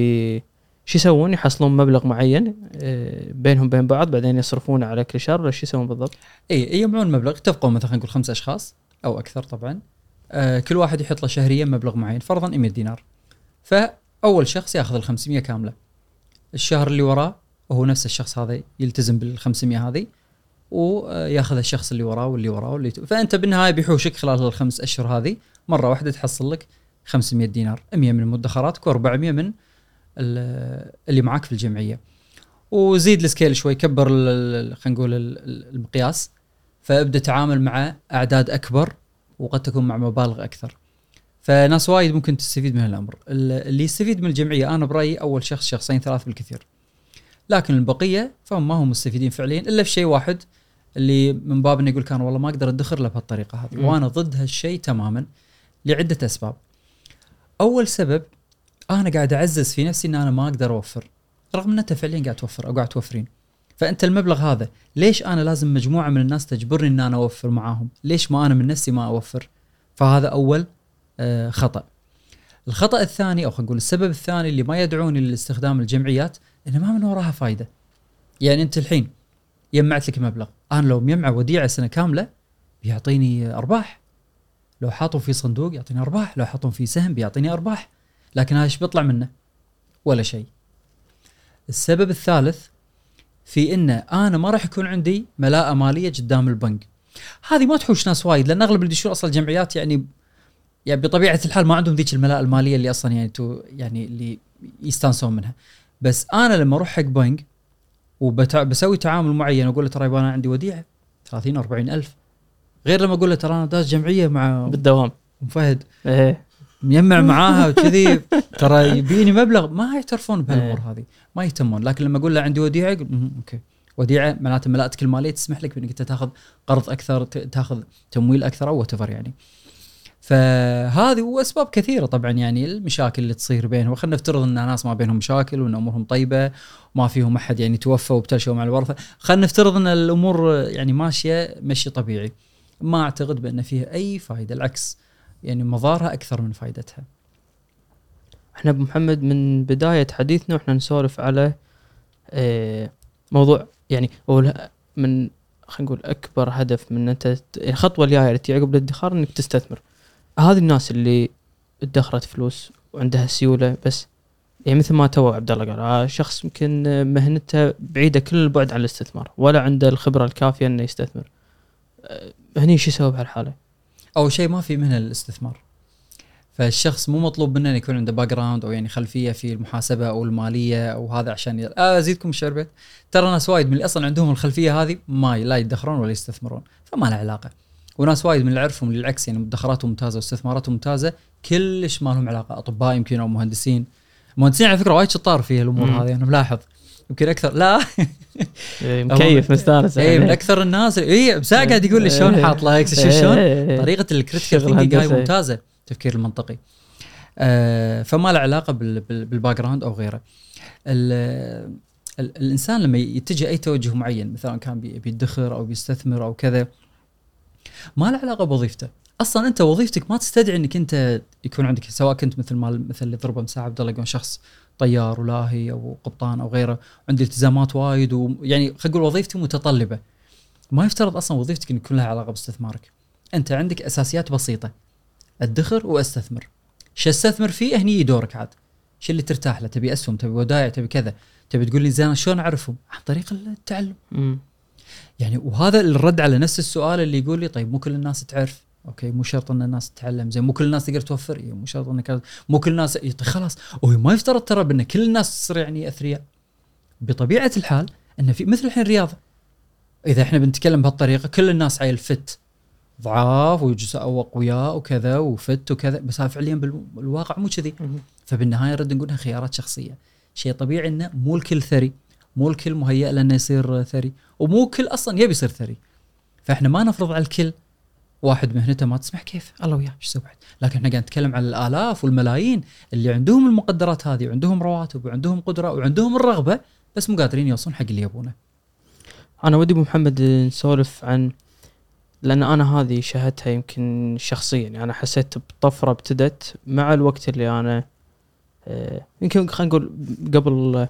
شو يسوون؟ يحصلون مبلغ معين آه، بينهم وبين بعض بعدين يصرفونه على كل شهر ولا شو يسوون بالضبط؟ اي يجمعون مبلغ. اتفقوا مثلا خلينا نقول خمسة أشخاص أو أكثر طبعا. آه كل واحد يحط له شهريا مبلغ معين فرضا 100 دينار. فأول شخص ياخذ ال 500 كاملة. الشهر اللي وراه وهو نفس الشخص هذا يلتزم بال 500 هذه وياخذ الشخص اللي وراه واللي وراه واللي ت... فأنت بالنهاية بيحوشك خلال الخمس أشهر هذه مرة واحدة تحصل لك 500 دينار 100 من مدخراتك و400 من ال- اللي معاك في الجمعية. وزيد السكيل شوي كبر خلينا نقول ال- ال- المقياس. فأبدأ تعامل مع أعداد أكبر وقد تكون مع مبالغ أكثر. فناس وايد ممكن تستفيد من الامر ال- اللي يستفيد من الجمعية أنا برأيي أول شخص شخصين ثلاث بالكثير. لكن البقية فهم ما هم مستفيدين فعليا إلا في شيء واحد اللي من باب إنه يقول كان والله ما أقدر أدخر الا بهالطريقة هذه. وأنا ضد هالشيء تماما لعدة أسباب. أول سبب أنا قاعد أعزز في نفسي إن أنا ما أقدر أوفر. رغم إن أنت فعليا قاعد توفر أو قاعد توفرين. فأنت المبلغ هذا ليش أنا لازم مجموعة من الناس تجبرني إن أنا أوفر معاهم؟ ليش ما أنا من نفسي ما أوفر؟ فهذا أول آه خطأ. الخطأ الثاني أو خلينا نقول السبب الثاني اللي ما يدعوني لاستخدام الجمعيات انه ما من وراها فائده يعني أنت الحين جمعت لك مبلغ. أنا لو مجمع وديعة سنة كاملة بيعطيني أرباح. لو حاطه في صندوق يعطيني أرباح. لو حاطه في سهم بيعطيني أرباح. لكن هذا إيش بيطلع منه؟ ولا شيء. السبب الثالث في ان أنا ما راح يكون عندي ملاءة مالية قدام البنك. هذه ما تحوش ناس وايد لأن أغلب اللي يدشون أصلا الجمعيات يعني يعني بطبيعة الحال ما عندهم ذيك الملاءة المالية اللي أصلا يعني تو يعني اللي يستانسون منها. بس أنا لما أروح حق بنك وبسوي تعامل معين واقول له ترى أنا عندي وديعة 30 40 ألف. غير لما أقول له ترى أنا داز جمعية مع بالدوام. أم فهد. إيه. مجمع معاها وكذي. ترى يبيني مبلغ ما يعترفون بهالامور إيه. هذه. ما يهتمون. لكن لما أقول له عندي وديعة يقول "مم، okay. وديعة معناته ملاءتك المالية تسمح لك بإنك أنت تاخذ قرض أكثر تاخذ تمويل أكثر أو what يعني. فهذه وأسباب كثيرة طبعا يعني المشاكل اللي تصير بينهم. خلينا نفترض إن ناس ما بينهم مشاكل وإن أمورهم طيبة وما فيهم أحد يعني توفى وابتلشوا مع الورثة. خلينا نفترض إن الأمور يعني ماشية مشي طبيعي. ما أعتقد بأن فيها أي فائده العكس يعني مضارها أكثر من فائدتها. إحنا أبو محمد من بداية حديثنا وإحنا نسولف على آه، موضوع يعني من خلينا نقول أكبر هدف من أنت الخطوه الجاية التي عقب الادخار إنك تستثمر. هذه الناس اللي ادخرت فلوس وعندها سيولة بس يعني مثل ما تو عبد الله قال آه شخص يمكن مهنته بعيدة كل البعد عن الاستثمار ولا عنده الخبرة الكافية إنه يستثمر. آه، هني شو يسوي بهالحالة؟ أول شيء ما في منها الاستثمار. فالشخص مو مطلوب منه يكون عنده background أو يعني خلفية في المحاسبة أو المالية أو هذا عشان ي... آه أزيدكم الشربت ترى ناس وايد من اللي أصلا عندهم الخلفية هذه ما لا يدخرون ولا يستثمرون فما له علاقة. وناس وايد من اللي أعرفهم اللي العكس يعني مدخراتهم ممتازة واستثماراتهم ممتازة كلش ما لهم علاقة أطباء يمكن أو مهندسين. المهندسين على فكرة وايد شطار في الأمور. هذه أنا ملاحظ. يمكن أكثر. لا. آه، مكيف مستانس اي من يعني. أكثر الناس. اي بس قاعد يقول لي شلون إيه. حاط likes؟ شو شلون؟ إيه. طريقة ال critical thinking هاي. ممتازة. التفكير المنطقي. آه فما له علاقة بال- بال- بال background أو غيره. ال- ال- الإنسان لما يتجه أي توجه معين مثلا كان بي- بيدخر أو بيستثمر أو كذا ما له علاقة بوظيفته. أصلا أنت وظيفتك ما تستدعي إنك أنت يكون عندك سواء كنت مثل ما مثل اللي ضربه مساعد عبد الله يقول شخص طيار ولاهي أو قبطان أو غيره عندي التزامات وايد ويعني خلينا نقول وظيفتي متطلبة. ما يفترض أصلا وظيفتك إن يكون لها علاقة باستثمارك. أنت عندك أساسيات بسيطة أدخر وأستثمر. شو أستثمر فيه؟ هني دورك عاد. شو اللي ترتاح له؟ تبي أسهم تبي ودائع تبي كذا. تبي تقول لي زين شلون أعرفهم؟ عن طريق التعلم. مم. يعني وهذا الرد على نفس السؤال اللي يقول لي طيب مو كل الناس تعرف okay؟ مو شرط إن الناس تتعلم. زين مو كل الناس تقدر توفر. إيه مو شرط إنك مو كل الناس إيه طيب خلاص. هو ما يفترض ترى بإن كل الناس تصير يعني أثرياء. بطبيعة الحال إن في مثل الحين الرياضه إذا إحنا بنتكلم بهالطريقة كل الناس عيل fit. ضعاف وجزء اقوياء وكذا و fit وكذا. بس فعليا بالواقع مو كذي. فبالنهاية نرد نقولها خيارات شخصية. شيء طبيعي إنه مو الكل ثري. مو الكل مهيأ له انه يصير ثري. ومو الكل أصلا يبي يصير ثري. فإحنا ما نفرض على الكل واحد مهنته ما تسمح كيف؟ الله وياه إيش سويت؟ لكن إحنا قاعد نتكلم على الآلاف والملايين اللي عندهم المقدرات هذه وعندهم رواتب وعندهم قدرة وعندهم الرغبة بس مو قادرين يوصلون حق اللي يبونه. أنا ودي أبو محمد نسولف عن لأن أنا هذه شاهدتها يمكن شخصيا يعني أنا حسيت بطفرة ابتدت مع الوقت اللي أنا آه، يمكن خلينا نقول قبل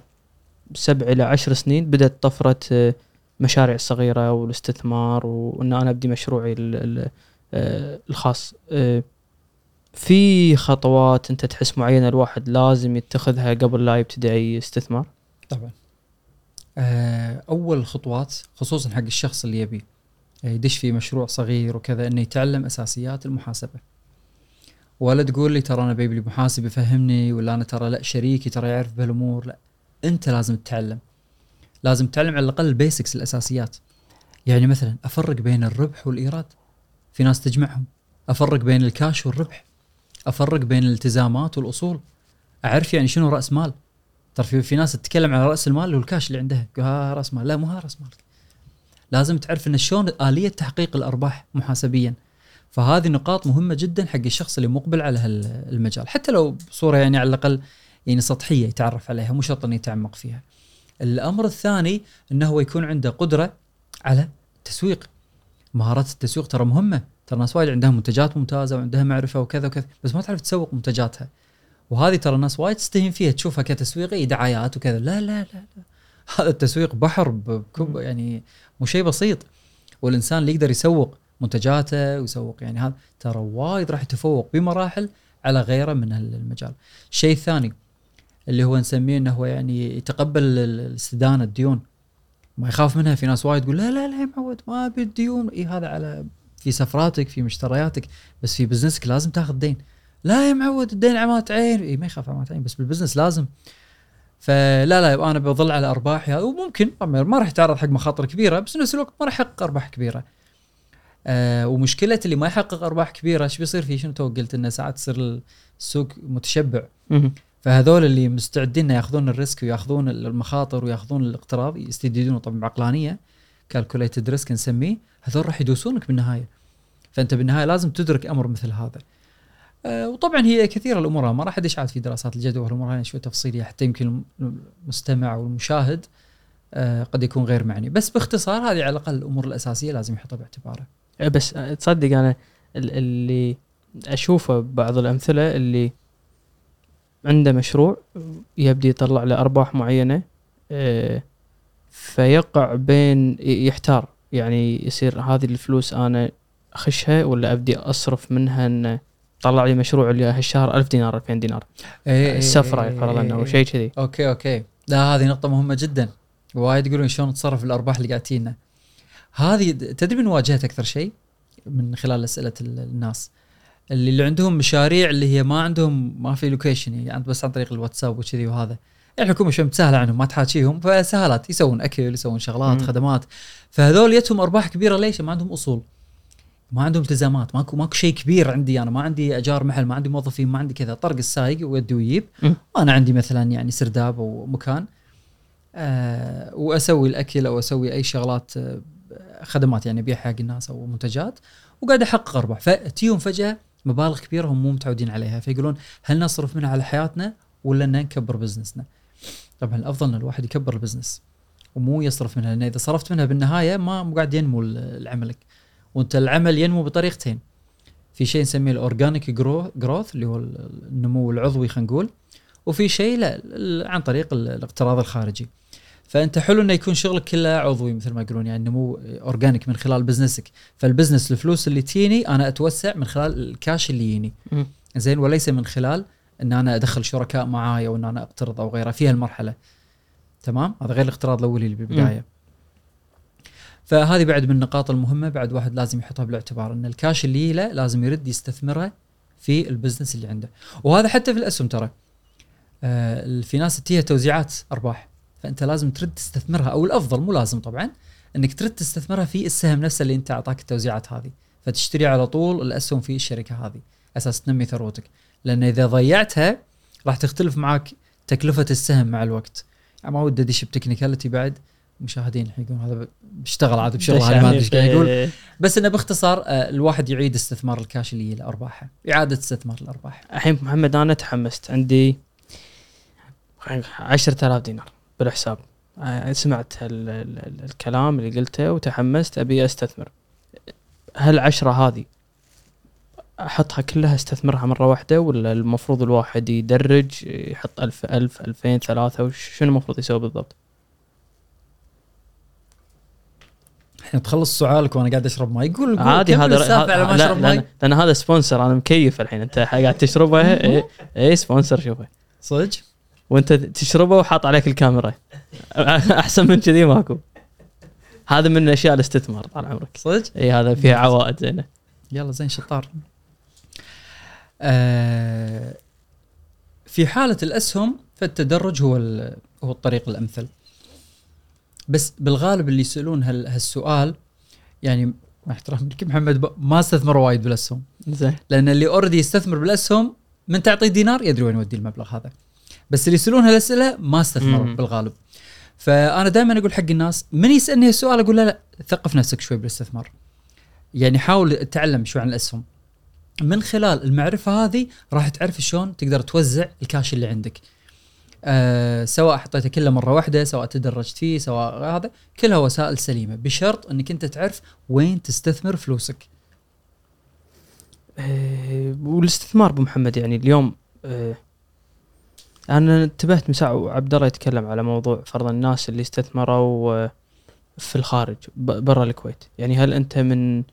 سبع إلى عشر سنين بدأت طفرة آه، مشاريع الصغيره والاستثمار وان أنا أبدي مشروعي آه، الخاص. آه، في خطوات أنت تحس معينة الواحد لازم يتخذها قبل لا يبتدي أي استثمار؟ طبعا. آه، أول خطوات خصوصا حق الشخص اللي يبي يدش في مشروع صغير وكذا إنه يتعلم أساسيات المحاسبة. ولا تقول لي ترى أنا بيبي محاسب يفهمني ولا أنا ترى لا شريكي ترى يعرف بهالأمور لا. أنت لازم تتعلم. لازم تتعلم على الأقل ال basics الأساسيات. يعني مثلا أفرق بين الربح والإيراد. في ناس تجمعهم. أفرق بين الكاش والربح. أفرق بين الالتزامات والأصول. أعرف يعني شنو رأس مال. ترى في, ناس تتكلم على رأس المال اللي هو الكاش اللي عندها. ها رأس مال. لا مو ها رأس مالك لازم تعرف إن شلون آلية تحقيق الأرباح محاسبيا. فهذه نقاط مهمة جدا حق الشخص اللي مقبل على هالمجال حتى لو بصوره يعني على الأقل يعني سطحية يتعرف عليها مو شرط إنه يتعمق فيها. الأمر الثاني إنه هو يكون عنده قدرة على التسويق مهارات التسويق ترى مهمة. ترى ناس وايد عندها منتجات ممتازة وعندها معرفة وكذا وكذا بس ما تعرف تسوق منتجاتها. وهذه ترى الناس وايد تستهين فيها تشوفها كتسويقي دعايات وكذا. لا لا لا, لا. هذا التسويق بحر بكب يعني مو شيء بسيط. والإنسان اللي يقدر يسوق منتجاته ويسوق يعني هذا ترى وايد راح يتفوق بمراحل على غيره من المجال. الشيء الثاني اللي هو نسميه إنه هو يعني يتقبل ال- الاستدانة الديون. ما يخاف منها في ناس وايد تقول لا لا لا يا معود ما أبي الديون. إي هذا على في سفراتك في مشترياتك بس في business ك لازم تاخذ دين. لا يا معود الدين عمات عين. إي ما يخاف عمات عين بس بال business لازم. فلا لا أنا بظل على أرباحي. وممكن ما راح يتعرض حق مخاطر كبيرة بس نفس الوقت ما راح يحقق أرباح كبيرة. آه ومشكلة اللي ما يحقق أرباح كبيرة إيش بيصير فيه؟ شنو تو قلت إنه ساعات يصير السوق متشبع. فهذول اللي مستعدين ياخذون ال risk وياخذون المخاطر وياخذون الاقتراض يستديدونه طبعا بعقلانية calculated risk نسميه هذول راح يدوسونك بالنهاية. فأنت بالنهاية لازم تدرك أمر مثل هذا. آه وطبعا هي كثيرة الأمور ما راح أدش عاد في دراسات الجدوى والامور هاي شوي تفصيلية حتى يمكن المستمع والمشاهد آه قد يكون غير معني. بس باختصار هذه على الأقل الأمور الأساسية لازم يحطها باعتباره. أه، بس أه، تصدق أنا ال- اللي أشوفه بعض الأمثلة اللي عنده مشروع يبدي يطلع له أرباح معينة أه، فيقع بين يحتار. يعني يصير هذه الفلوس أنا أخشها ولا ابدي أصرف منها إن طلع لي مشروع اللي هالشهر 1000 دينار 2000 دينار. إيه السفره فرضا أو شيء كذي. okay okay. لا هذه نقطة مهمة جدا. وايد يقولون شلون نتصرف بالارباح اللي قاعد تجينا. هذه تدري من واجهت أكثر شيء من خلال أسئلة ال- الناس؟ اللي, اللي عندهم مشاريع اللي هي ما عندهم ما في location يعني بس عن طريق الواتساب وكذي وهذا. الحكومة شوي متساهله عنهم ما تحاكيهم فسهالات يسوون أكل يسوون شغلات مم. خدمات. فهذول يتهم أرباح كبيرة ليش؟ ما عندهم أصول. ما عندهم التزامات. ماكو ماكو شيء كبير عندي أنا. ما عندي أجار محل ما عندي موظفين ما عندي كذا. طرق السايق ويدي ويجيب. وأنا عندي مثلا يعني سرداب أو مكان آه وأسوي الأكل أو أسوي أي شغلات آه خدمات يعني ابيعها حق الناس أو منتجات وقاعد أحقق أرباح. فتجيهم فجأة مبالغ كبيره هم مو متعودين عليها فيقولون هل نصرف منها على حياتنا ولا ان نكبر business نا؟ طبعا الأفضل إن الواحد يكبر ال business ومو يصرف منها لأن إذا صرفت منها بالنهاية ما مو قاعد ينمو عملك وأنت العمل ينمو بطريقتين. في شيء نسميه ال organic growth اللي هو ال- النمو العضوي خلينا نقول وفي شيء لا عن طريق ال- الاقتراض الخارجي. فأنت حلو إنه يكون شغلك كله عضوي مثل ما يقولون يعني نمو organic من خلال business ك فال business الفلوس اللي تجيني أنا أتوسع من خلال الكاش اللي يجيني. زين وليس من خلال إن أنا أدخل شركاء معاي أو إن أنا أقترض أو غيره في هالمرحلة. تمام؟ هذا غير الاقتراض الأولي اللي بالبداية. فهذه بعد من النقاط المهمة بعد واحد لازم يحطها بالاعتبار إن الكاش اللي له لازم يرد يستثمره في ال business اللي عنده. وهذا حتى في الأسهم ترى. آه في ناس تجيها توزيعات أرباح. فأنت لازم ترد تستثمرها أو الأفضل مو لازم طبعا إنك ترد تستثمرها في السهم نفسه اللي أنت أعطاك التوزيعات هذه. فتشتري على طول الأسهم في الشركة هذه أساس تنمي ثروتك. لأن إذا ضيعتها راح تختلف معك تكلفة السهم مع الوقت. ما ودي أدش ب technicality بعد مشاهدين الحين يقولون هذا بيشتغل عاد بشغل هذا ما أدري إيش قاعد يقول. بس إنه باختصار آه، الواحد يعيد استثمار الكاش اللي له ارباحه إعادة استثمار الارباح الحين محمد أنا تحمست. عندي 10000 دينار. بالحساب. آه، سمعت ال ال ال الكلام اللي قلته وتحمست أبي أستثمر. هل عشرة هذه أحطها كلها أستثمرها مرة واحدة ولا المفروض الواحد يدرج يحط ألف ألف ألفين ثلاثة؟ وش شنو المفروض يسوي بالضبط؟ الحين تخلص سؤالك وأنا قاعد أشرب ماي. يقول قول. عادي هذا على ما لا أشرب لأن, ماي. لأن هذا sponsor أنا مكيف الحين. أنت قاعد تشربه اي إيه sponsor شوفه. صدق؟ وانت تشربه وحاط عليك الكاميرا. أحسن من كذي ماكو. هذا من اشياء الاستثمار طال عمرك. صدق؟ إي هذا فيها عوائد زينة. يلا زين شطار. آه في حالة الأسهم فالتدرج هو هو الطريق الأمثل. بس بالغالب اللي يسألون هال هالسؤال يعني مع احترامي لك محمد ما استثمر وايد بالأسهم. زين. لأن اللي already يستثمر بالأسهم من تعطيه دينار يدري وين يودي المبلغ هذا. بس اللي يسألون هالأسئلة ما استثمروا. بالغالب. فأنا دائما أقول حق الناس من يسألني السؤال أقول لا لا ثقف نفسك شوي بالاستثمار. يعني حاول تتعلم شوي عن الأسهم. من خلال المعرفة هذه راح تعرف شلون تقدر توزع الكاش اللي عندك. أه سواء حطيته كله مرة واحدة سواء تدرجت فيه سواء هذا كلها وسائل سليمة بشرط إنك أنت تعرف وين تستثمر فلوسك. إيه، والاستثمار أبو محمد يعني اليوم إيه، أنا انتبهت من ساعة وعبد الله يتكلم على موضوع فرض الناس اللي استثمروا آه، في الخارج برا الكويت يعني هل أنت من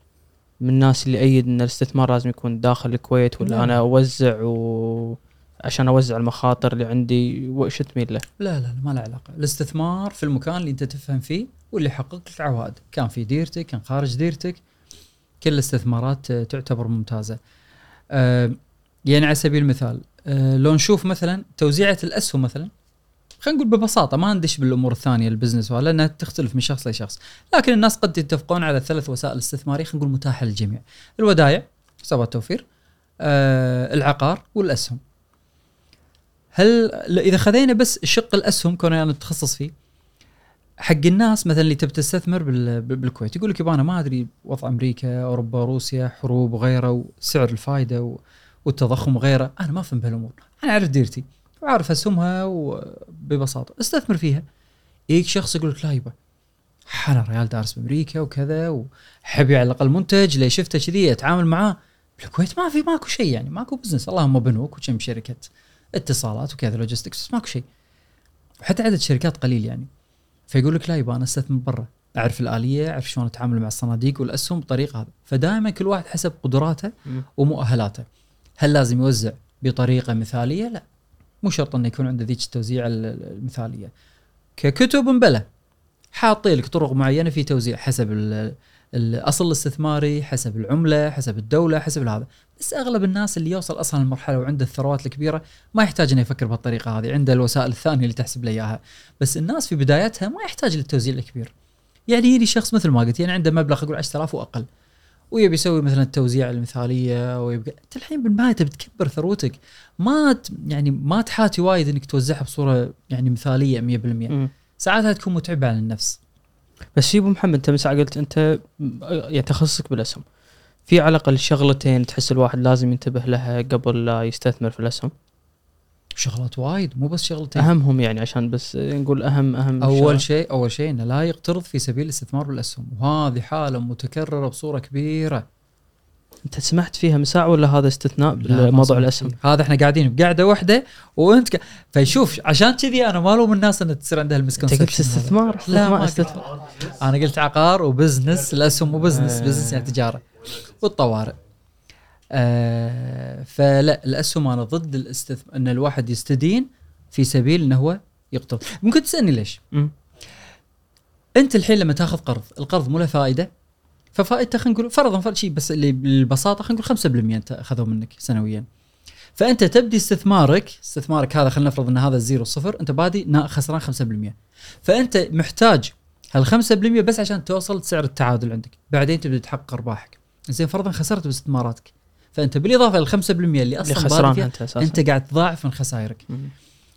من الناس اللي ايد إن الاستثمار لازم يكون داخل الكويت ولا لا. أنا أوزع و عشان أوزع المخاطر اللي عندي وش تميل له؟ لا لا لا ما له علاقة الاستثمار في المكان اللي أنت تفهم فيه واللي يحقق لك عوائد كان في ديرتك كان خارج ديرتك كل الاستثمارات تعتبر ممتازة آه، يعني على سبيل المثال لو نشوف مثلا توزيعة الأسهم مثلا خلينا نقول ببساطة ما ندش بالأمور الثانية البزنس ولا لأنها تختلف من شخص لشخص. لكن الناس قد يتفقون على ثلاث وسائل استثمارية خلينا نقول متاحة للجميع. الودائع حسابات توفير آه، العقار والأسهم. هل إذا خذينا بس شق الأسهم كون أنا اتخصص فيه حق الناس مثلا اللي تبي تستثمر بال- بال- بالكويت يقول لك يبا أنا ما أدري وضع أمريكا أوروبا روسيا حروب وغيره وسعر الفائده و- والتضخم وغيره. أنا ما افهم بهالأمور. أنا أعرف ديرتي وعارف اسهمها وببساطة. أستثمر فيها. يجيك شخص يقول لك لا يبا. أنا ريال دارس بأمريكا وكذا وحبي على الأقل منتج. لي شفته كذي؟ أتعامل معاه. بالكويت ما في ماكو شيء يعني. ماكو business اللهم بنوك وكم شركة اتصالات وكذا لوجيستكس بس ماكو شيء. وحتى عدد شركات قليل يعني. فيقول لك لا يبا أنا أستثمر برا. أعرف الآلية أعرف شلون أتعامل مع الصناديق والأسهم بالطريقة هذه. فدائما كل واحد حسب قدراته ومؤهلاته. هل لازم يوزع بطريقة مثالية؟ لا. مو شرط إنه يكون عنده ذيك التوزيع ال- ال- المثالية. ككتب مبلى حاطين لك طرق معينة في توزيع حسب ال- الأصل الاستثماري حسب العملة حسب الدولة حسب هذا بس أغلب الناس اللي يوصل أصلا المرحله وعنده الثروات الكبيرة ما يحتاج إنه يفكر بهالطريقة هذه عنده الوسائل الثانية اللي تحسب له إياها. بس الناس في بدايتها ما يحتاج للتوزيع الكبير. يعني يجي شخص مثل ما قلت يعني عنده مبلغ أقول 10000 وأقل. ويبي يسوي مثلا التوزيع المثالية ويبقى أنت الحين بالنهاية تبي تكبر ثروتك ما. يعني ما تحاتي وايد إنك توزعها بصورة يعني مثالية 100% مم. ساعاتها تكون متعبة على النفس بس في أبو محمد أنت من ساعه قلت أنت يعني تخصصك بالأسهم في على الأقل شغلتين تحس الواحد لازم ينتبه لها قبل لا يستثمر في الأسهم شغلات وايد مو بس شغلتين. أهمهم يعني عشان بس نقول أهم أهم أول. شيء أول شيء إنه لا يقترض في سبيل الاستثمار بالاسهم وهذه حالة متكررة بصورة كبيرة. أنت سمحت فيها من ساعه ولا هذا استثناء بموضوع سمعت الأسهم. هذا إحنا قاعدين بقعدة واحدة وأنت ك... فيشوف عشان كذي أنا ما ألوم الناس إن تصير عندها أنت المسكونسبشن قلت استثمار؟ لا، ما استثمار أنا قلت عقار و business الأسهم مو business آه. business يعني تجارة. والطوارئ. آه فلا الاسهم أنا ضد الاستثمار أن الواحد يستدين في سبيل إنه هو يقترض ممكن تسألني ليش؟ مم. أنت الحين لما تأخذ قرض القرض مو له فائدة ففائدته خلينا نقول فرضا فرض شيء بس اللي بالبساطة خلينا نقول 5% أنت اخذوه منك سنويا. فأنت تبدي استثمارك استثمارك هذا خلينا نفرض إن هذا ال zero صفر أنت بادي خسران 5% فأنت محتاج هال 5% بس عشان توصل سعر التعادل عندك. بعدين تبدأ تحقق أرباحك. زين فرضا خسرت باستثماراتك. فأنت بالإضافة لل 5% اللي اللي أصلا بادي خسران فيها أنت أساسا. أنت قاعد تضاعف من خسائرك. مم.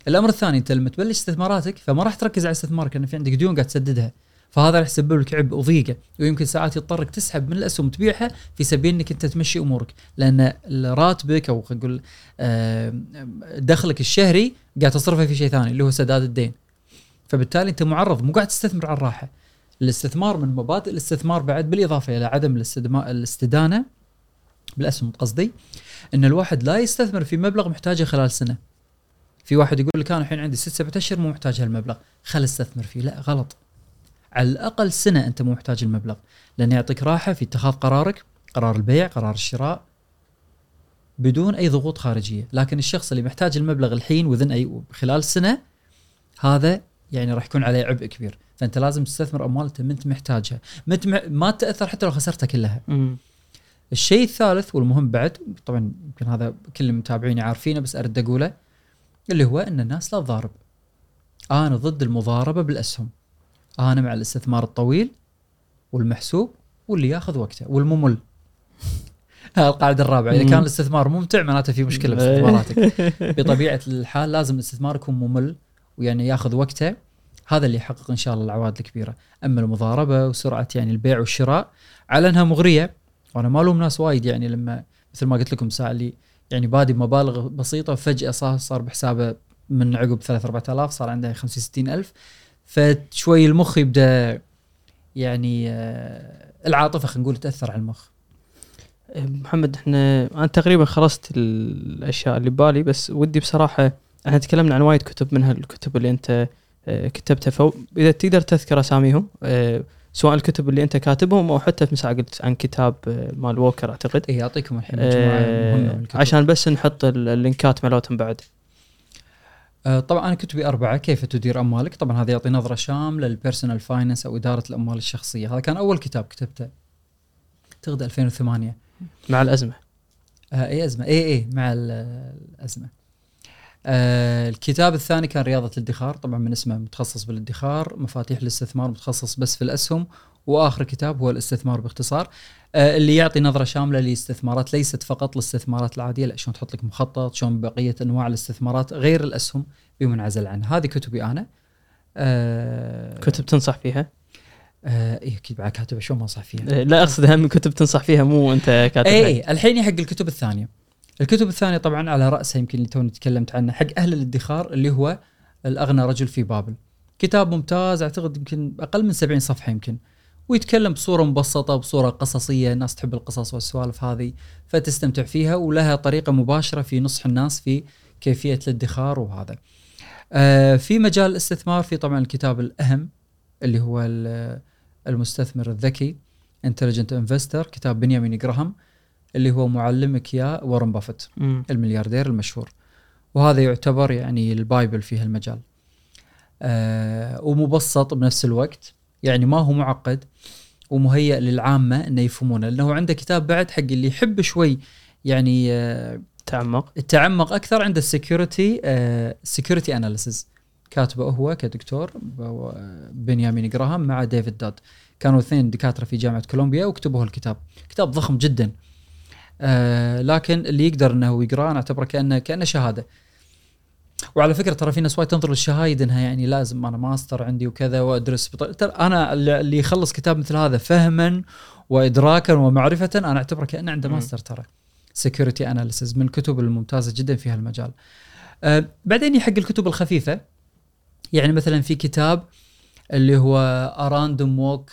الأمر الثاني أنت لما تبلش استثماراتك فما راح تركز على استثمارك لأن في عندك ديون قاعد تسددها. فهذا راح يسبب لك عبء وضيقة ويمكن ساعات يضطرك تسحب من الأسهم تبيعها في سبيل إنك أنت تمشي أمورك. لأن راتبك أو خلينا نقول دخلك الشهري قاعد تصرفه في شيء ثاني اللي هو سداد الدين. فبالتالي أنت معرض مو قاعد تستثمر على الراحة. الاستثمار من مبادئ الاستثمار بعد بالإضافة إلى عدم الاستدانة بالاسهم قصدي إن الواحد لا يستثمر في مبلغ محتاجه خلال سنة. في واحد يقول لك أنا الحين عندي ست سبعة أشهر مو محتاج هالمبلغ. خل استثمر فيه. لا غلط. على الأقل سنة أنت مو محتاج المبلغ. لأنه يعطيك راحة في اتخاذ قرارك قرار البيع قرار الشراء بدون أي ضغوط خارجية. لكن الشخص اللي محتاج المبلغ الحين وذن أي خلال سنة هذا يعني راح يكون عليه عبء كبير. فأنت لازم تستثمر أموال أنت ما أنت محتاجها. ما تأثر حتى لو خسرتها كلها. الشيء الثالث والمهم بعد طبعا يمكن هذا كل المتابعين عارفينه بس ارد أقوله اللي هو إن الناس لا تضارب. أنا ضد المضاربة بالأسهم. أنا مع الاستثمار الطويل والمحسوب واللي ياخذ وقته والممل. القاعدة الرابعة. إذا. كان الاستثمار ممتع معناته في مشكلة باستثماراتك بطبيعة الحال لازم الاستثمار يكون ممل ويعني ياخذ وقته. هذا اللي يحقق إن شاء الله العوائد الكبيرة. أما المضاربة وسرعة يعني البيع والشراء على انها مغرية. وأنا ما ألوم ناس وايد يعني لما مثل ما قلت لكم الساعة اللي يعني بادي بمبالغ بسيطة وفجاه صار صار بحسابه من عقب 3 4000 صار عنده 50 60000 فشوي المخ يبدأ يعني آه، العاطفة خلينا نقول تأثر على المخ. محمد إحنا أنا تقريبا خلصت الأشياء اللي ببالي بس ودي بصراحة إحنا تكلمنا عن وايد كتب منها الكتب اللي أنت آه، كتبتها. فاذا تقدر تذكر أساميهم آه، سواء الكتب اللي أنت كاتبهم أو حتى مثل قلت عن كتاب آه، مال ووكر أعتقد. اي اعطيكم الحين مجموعه آه،. عشان بس نحط ال- اللينكات مالتهم بعد. آه، طبعا أنا كتبي أربعة كيف تدير أموالك؟ طبعا هذا يعطي نظرة شاملة لل personal finance أو إدارة الأموال الشخصية. هذا كان أول كتاب كتبته. اعتقد 2008 مع الأزمة. آه اي أزمة. اي اي مع ال- الأزمة. آه الكتاب الثاني كان رياضة الادخار طبعا من اسمه متخصص بالادخار مفاتيح الاستثمار متخصص بس في الأسهم وآخر كتاب هو الاستثمار باختصار آه اللي يعطي نظرة شاملة لاستثمارات ليست فقط الاستثمارات العادية لا شلون تحط لك مخطط شلون بقية أنواع الاستثمارات غير الأسهم بمنعزل عنها. هذه كتبي أنا. آه كتب تنصح فيها؟ آه إيه أكيد بعد كاتبة شلون ما أنصح فيها؟ لا أقصد أهم كتب تنصح فيها مو أنت كاتبها. اي اي الحين حق الكتب الثانية. الكتب الثانية طبعا على رأسها يمكن اللي توني تكلمت عنه حق أهل الادخار اللي هو الأغنى رجل في بابل. كتاب ممتاز أعتقد يمكن أقل من 70 صفحة يمكن. ويتكلم بصورة مبسطة بصورة قصصية الناس تحب القصص والسوالف هذه فتستمتع فيها ولها طريقة مباشرة في نصح الناس في كيفية الادخار وهذا. آه في مجال الاستثمار في طبعا الكتاب الأهم اللي هو ال- المستثمر الذكي Intelligent Investor كتاب بنيامين جراهام. اللي هو معلمك يا وارن بافيت مم. الملياردير المشهور. وهذا يعتبر يعني ال Bible في هالمجال. آه ومبسط بنفس الوقت. يعني ما هو معقد ومهيئ للعامة إنه يفهمونه. لأنه عنده كتاب بعد حق اللي يحب شوي يعني آه تعمق. التعمق أكثر عند ال Security Security Analysis كاتبه هو كدكتور بنيامين جراهام مع ديفيد داد. كانوا اثنين دكاترة في جامعة كولومبيا وكتبوا هالكتاب. كتاب ضخم جدا. آه لكن اللي يقدر إنه يقرأه أنا أعتبره كانه كأنه شهادة وعلى فكرة ترى في ناس وايد تنظر للشهايد إنها يعني لازم أنا ماستر عندي وكذا وأدرس. ترى أنا اللي يخلص كتاب مثل هذا فهما وادراكا ومعرفة أنا أعتبره كأنه عنده. ماستر ترى Security Analysis من الكتب الممتازة جدا في هالمجال. آه بعدين حق الكتب الخفيفة يعني مثلا في كتاب اللي هو A Random Walk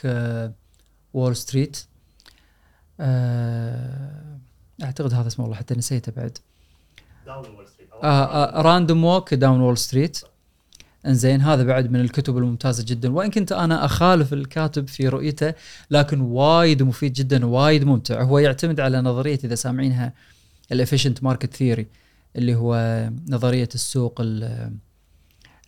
Wall Street أعتقد هذا اسمه والله حتى نسيته بعد. Down Wall Street Random Walk Down Wall Street إنزين هذا بعد من الكتب الممتازة جدا. وإن كنت أنا أخالف الكاتب في رؤيته لكن وايد مفيد جدا وايد ممتع. هو يعتمد على نظرية إذا سامعينها ال efficient market theory اللي هو نظرية السوق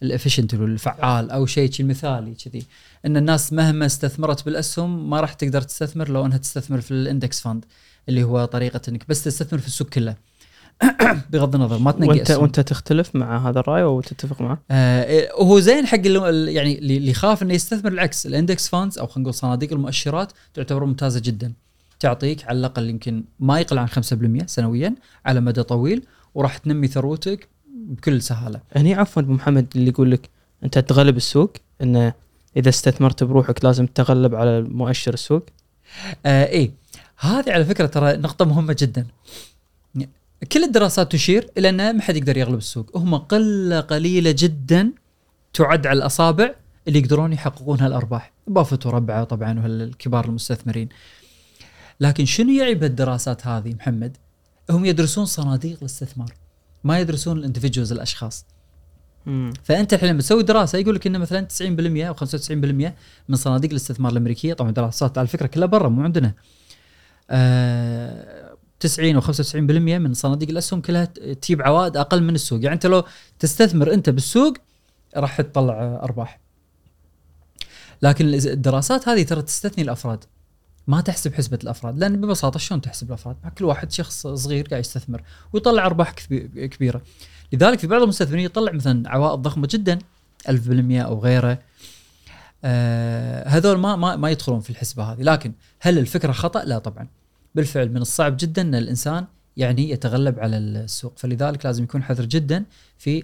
ال efficient الفعال أو شيء شي مثالي كذي. إن الناس مهما استثمرت بالأسهم ما راح تقدر تستثمر لو إنها تستثمر في ال index fund اللي هو طريقة إنك بس تستثمر في السوق كله. بغض النظر ما تنقي وانت. وأنت تختلف مع هذا الرأي أو تتفق معه؟ آه إيه، وهو زين حق اللي يعني اللي اللي يخاف إنه يستثمر العكس ال index funds أو خلينا نقول صناديق المؤشرات تعتبر ممتازة جدا. تعطيك على الأقل يمكن ما يقل عن 5% سنويا على مدى طويل وراح تنمي ثروتك بكل سهالة. هني عفوا أبو محمد اللي يقول لك أنت تغلب السوق إنه إذا استثمرت بروحك لازم تتغلب على مؤشر السوق؟ آه إيه. هذه على فكرة ترى نقطة مهمة جدا. كل الدراسات تشير إلى ان ما حد يقدر يغلب السوق. هم قلة قليلة جدا تعد على الأصابع اللي يقدرون يحققون هالارباح بافت وربعة طبعا وهالكبار المستثمرين. لكن شنو يعي بالدراسات هذه محمد؟ هم يدرسون صناديق الاستثمار ما يدرسون الاندفجوز الأشخاص. مم. فأنت الحين لما تسوي دراسة يقول لك انه مثلا 90% أو 95% من صناديق الاستثمار الأمريكية طبعا دراسات على فكرة كلها برا مو عندنا. 90 أو 95% من صناديق الأسهم كلها تجيب عوائد أقل من السوق. يعني أنت لو تستثمر أنت بالسوق راح تطلع آه، أرباح. لكن الدراسات هذه ترى تستثني الأفراد. ما تحسب حسبة الأفراد. لأن ببساطة شلون تحسب الأفراد؟ كل واحد شخص صغير قاعد يستثمر ويطلع أرباح كبيرة. لذلك في بعض المستثمرين يطلع مثلا عوائد ضخمة جدا 1000% أو غيره. آه هذول ما ما ما يدخلون في الحسبة هذه. لكن هل الفكرة خطأ؟ لا طبعا. بالفعل من الصعب جدا أن الإنسان يعني يتغلب على السوق. فلذلك لازم يكون حذر جدا في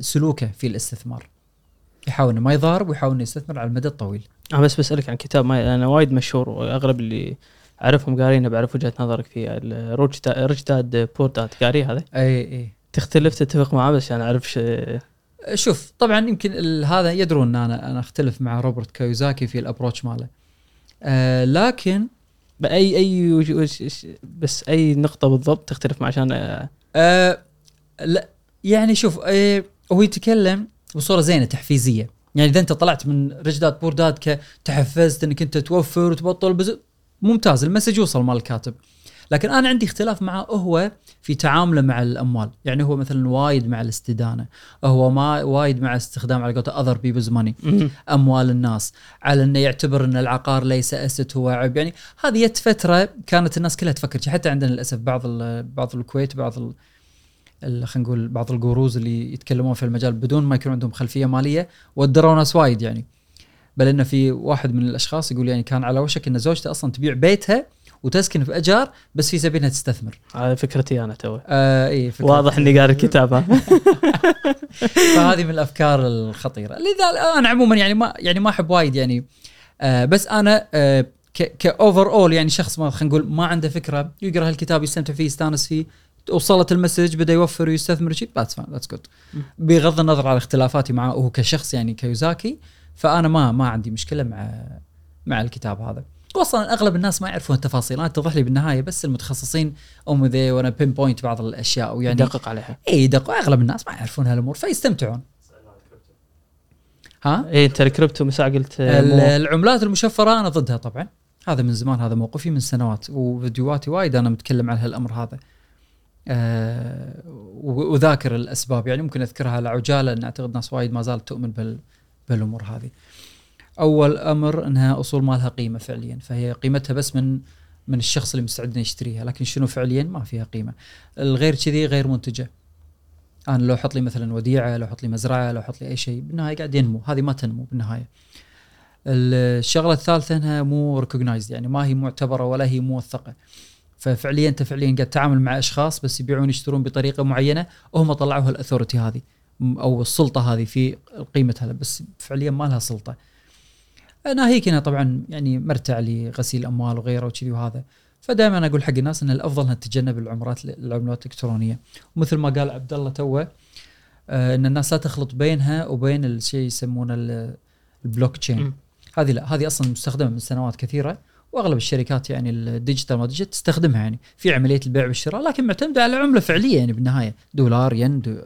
سلوكه في الاستثمار. يحاول ما يضارب ويحاول إنه يستثمر على المدى الطويل. أنا بس بسألك عن كتاب ما أنا وايد مشهور واغلب اللي أعرفهم قارينه بعرف وجهة نظرك فيه Rich Rich Dad Poor Dad قاري هذا إي إي. تختلف تتفق معاه بس أنا أعرف. شوف طبعا يمكن هذا يدرون إن أنا أنا أختلف مع روبرت كايوزاكي في ال approach ماله. آه لكن باي أي وج- وش- بس أي نقطة بالضبط تختلف مع عشان آه، آه لا يعني شوف آه هو يتكلم بصورة زينة تحفيزية. يعني إذا أنت طلعت من Rich Dad Poor Dad كتحفزت إنك أنت توفر وتبطل بز... ممتاز ال message يوصل مال الكاتب. لكن أنا عندي اختلاف معه هو في تعامله مع الأموال يعني هو مثلا وايد مع الاستدانة هو ما وايد مع استخدام على قولته other people's money. أموال الناس على إنه يعتبر إن العقار ليس asset هو عبء يعني هذه جت فترة كانت الناس كلها تفكر. حتى عندنا للأسف بعض بعض الكويت بعض ال- خلينا نقول بعض الجوروز اللي يتكلمون في المجال بدون ما يكون عندهم خلفية مالية ودروا ناس وايد يعني بل إنه في واحد من الأشخاص يقول يعني كان على وشك إن زوجته أصلا تبيع بيتها وتسكن في أجار بس في سبيل انها تستثمر. هذه فكرتي أنا تو آه اي فكرة- واضح إني قاري الكتاب. فهذه من الأفكار الخطيرة. لذلك أنا عموما يعني ما يعني ما أحب وايد يعني آه بس أنا آه ك overall يعني شخص ما خلينا نقول ما عنده فكرة يقرأ هالكتاب يستمتع فيه يستانس فيه وصلت ال message بدا يوفر ويستثمر شيء that's fine that's good بغض النظر على اختلافاتي معه هو كشخص يعني كيوزاكي فأنا ما ما عندي مشكلة مع مع الكتاب هذا. واصلا أغلب الناس ما يعرفون التفاصيل. أنا اتضح لي بالنهاية بس المتخصصين هم ذي وأنا pinpoint بعض الأشياء ويعني دقق عليها. اي دقوا أغلب الناس ما يعرفون هالأمور فيستمتعون. ها؟ اي انت الكريبتو مساء قلت آه، العملات المشفرة أنا ضدها طبعا. هذا من زمان هذا موقفي من سنوات وفيديوهاتي وايد أنا متكلم عن هالأمر هذا. و- وذاكر الأسباب يعني ممكن أذكرها على عجاله ان أعتقد ناس وايد ما زالت تؤمن بال بالأمور هذه. أول أمر أنها أصول ما لها قيمة فعليا فهي قيمتها بس من من الشخص اللي مستعد يشتريها لكن شنو فعليا ما فيها قيمة. الغير كذي غير منتجة. أنا لو أحط لي مثلا وديعة لو أحط لي مزرعة لو أحط لي أي شيء بالنهاية قاعد ينمو هذه ما تنمو بالنهاية. الشغلة الثالثة أنها مو ريكوجنايزد يعني ما هي معتبرة ولا هي موثقة. ففعليا أنت فعليا قاعد تتعامل مع أشخاص بس يبيعون يشترون بطريقة معينة وهم طلعوا الأثورتي هذه أو السلطة هذه في قيمه هذا بس فعليا ما لها سلطة. ناهيك هنا طبعا يعني مرتع لغسيل الاموال وغيره وكذي وهذا. فدائما أقول حق الناس إن الأفضل إنها تتجنب العملات العملات الإلكترونية. ومثل ما قال عبد الله توه آه إن الناس لا تخلط بينها وبين الشيء يسمونه ال- البلوك تشين. هذه لا هذه أصلا مستخدمة من سنوات كثيرة وأغلب الشركات يعني ال digital ما digital تستخدمها يعني في عملية البيع والشراء لكن معتمدة على عمله فعليه يعني بالنهاية. دولار ين دو.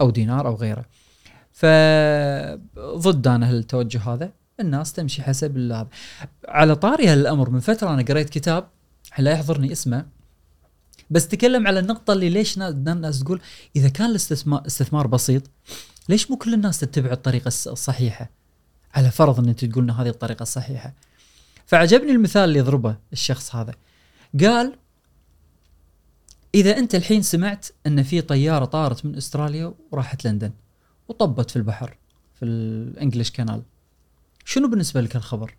أو دينار أو غيره. فضد أنا التوجه هذا. الناس تمشي حسب هذا على طاري هالأمر من فترة أنا قريت كتاب لا يحضرني اسمه؟ بس تكلم على النقطة اللي ليش نا- الناس تقول إذا كان الاستثمار استثمار بسيط ليش مو كل الناس تتبع الطريقة الصحيحة؟ على فرض إن أنت تقول إن هذه الطريقة الصحيحه فعجبني المثال اللي يضربه الشخص هذا. قال إذا أنت الحين سمعت إن في طيارة طارت من أستراليا وراحت لندن وطبت في البحر في الانجليش كانال شنو بالنسبة لك الخبر؟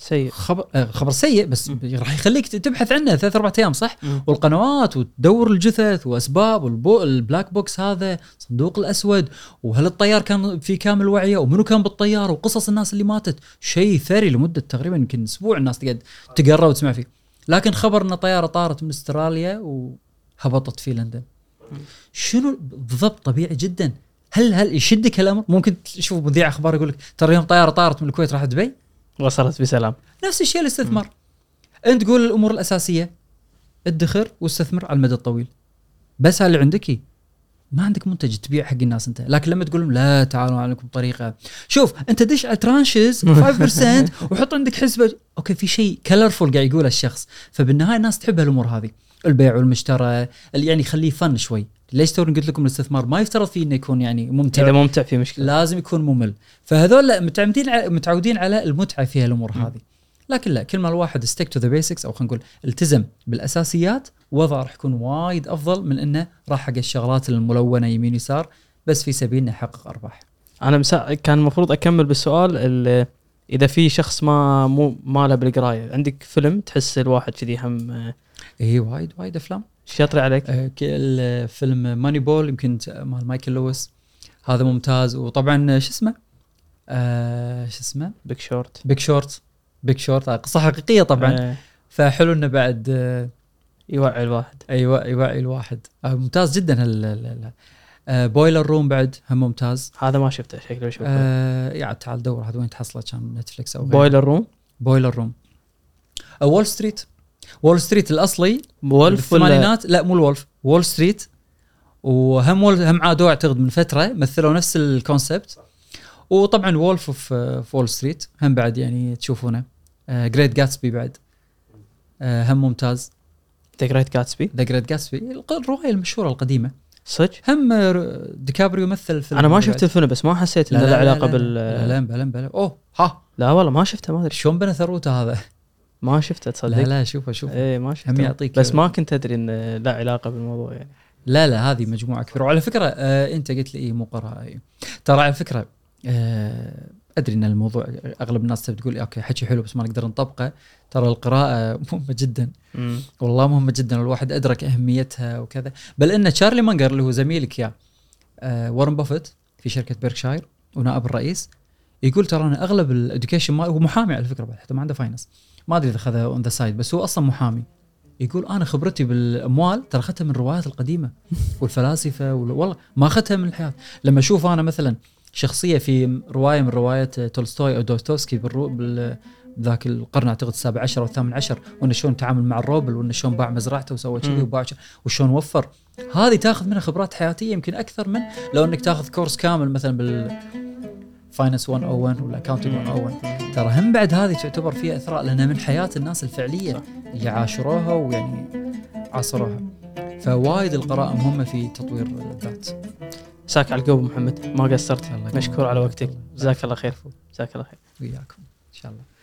سيء. خبر آه، خبر سيء بس. راح يخليك تبحث عنه ثلاث أربع أيام صح؟ والقنوات وتدور الجثث وأسباب والبو ال black box هذا صندوق الأسود وهل الطيار كان في كامل وعيه ومنو كان بالطياره وقصص الناس اللي ماتت. شيء ثري لمدة تقريبا يمكن أسبوع الناس تقعد تقرأ وتسمع فيه. لكن خبر إن طيارة طارت من أستراليا وهبطت في لندن. شنو بالضبط طبيعي جدا؟ هل هل يشدك الامر ممكن تشوف مذيع أخبار يقول لك ترى اليوم طياره طارت من الكويت راحت دبي؟ وصلت بسلام. نفس الشيء الاستثمار. أنت تقول الأمور الأساسية ادخر واستثمر على المدى الطويل. بس هذا اللي عندك؟ إيه؟ ما عندك منتج تبيع حق الناس أنت. لكن لما تقول لهم لا تعالوا عليكم طريقه شوف أنت دش على tranches 5% وحط عندك حسبة. okay في شيء colorful قاعد يقوله الشخص. فبالنهاية الناس تحب هالأمور هذه. البيع والمشترى يعني يخليه فن شوي. ليش توني قلت لكم الاستثمار ما يفترض فيه إنه يكون يعني ممتع؟ إذا ممتع في مشكلة. لازم يكون ممل. فهذول متعودين على متعودين على المتعة في هالأمور هذه. لكن لا كل ما الواحد stick to the basics أو خلينا نقول التزم بالأساسيات وضعه راح يكون وايد أفضل من إنه راح حق الشغلات الملونة يمين يسار بس في سبيل إنه يحقق أرباح. أنا مسا... كان المفروض أكمل بالسؤال ال- إذا في شخص ما مو ما له بالقراية عندك فيلم تحس الواحد كذي هم اي وايد وايد أفلام. شاطري عليك؟ آه، كل فيلم Moneyball يمكن مال مايكل لويس. هذا ممتاز. وطبعا شو اسمه؟ آه شو اسمه؟ Big Short Big Short Big Short قصة حقيقية طبعا. آه، فحلو إنه بعد آه يوعي الواحد. أيوه يوعي الواحد. آه ممتاز جدا هال ال- ال- آه Boiler Room بعد هم ممتاز. هذا ما شفته شكله شوف آه يعني تعال دور هذا وين تحصله؟ كان Netflix أو Boiler Room Boiler Room آه Wall Street Wall Street الأصلي Wolf ولا بالثمانينات لا مو ال Wolf Wall Street. وهم وول هم عادوا اعتقد من فترة مثلوا نفس ال concept. وطبعا Wolf of Wall Street هم بعد يعني تشوفونه. Great Gatsby بعد. آه هم ممتاز. The Great Gatsby The Great Gatsby الرواية المشهورة القديمة. صدق؟ هم آه، ديكابريو مثل فيلم أنا ما. شفت الفيلم بس ما حسيت لا انه لا له لا علاقة لا بال لا لا بلا بلا أوه ها. لا والله ما شفته ما أدري. شلون بنى ثروته هذا؟ ما شفته لا تصدق؟ لا شوفه شوفه. إيه ما شفته. هم يعطيك- بس ما كنت أدري انه له علاقة بالموضوع يعني. لا لا هذه مجموعة كبيرة. وعلى فكرة آه أنت قلت لي إيه مو قراءة. إيه. ترى على فكرة آه أدري إن الموضوع أغلب الناس تقول okay حكي حلو بس ما نقدر نطبقه. ترى القراءة مهمة جدا. والله مهمة جدا. الواحد أدرك أهميتها وكذا. بل إن تشارلي مانجر اللي هو زميلك يا آه وارن بافيت في شركة بيركشاير ونائب الرئيس يقول ترى أنا أغلب ال education هو محامي على فكرة بعد حتى ما عنده finance ما أدري إذا أخذها on the side بس هو أصلا محامي. يقول أنا خبرتي بالأموال ترى أخذتها من الروايات القديمة والفلاسفة وال- والله ما أخذتها من الحياة. لما أشوف أنا مثلا شخصية في رواية من روايات تولستوي أو دوستوفسكي بالرو بال ذاك القرن أعتقد السابع عشر أو الثامن عشر وانه شلون تعامل مع الروبل وانه شلون باع مزرعته وسوى كذي. وباع وشلون وفر. هذه تأخذ منها خبرات حياتية يمكن أكثر من لو إنك تأخذ كورس كامل مثلا بال finance 101 ولا accounting 101 ترى هم بعد هذه تعتبر فيها إثراء لانها من حياة الناس الفعلية اللي عاشروها ويعني عاصروها. فوايد القراءه مهمه في تطوير الذات. عساك على القوة محمد ما قصرت. مشكور على وقتك. جزاك الله خير. جزاك الله خير. وياكم. إن شاء الله.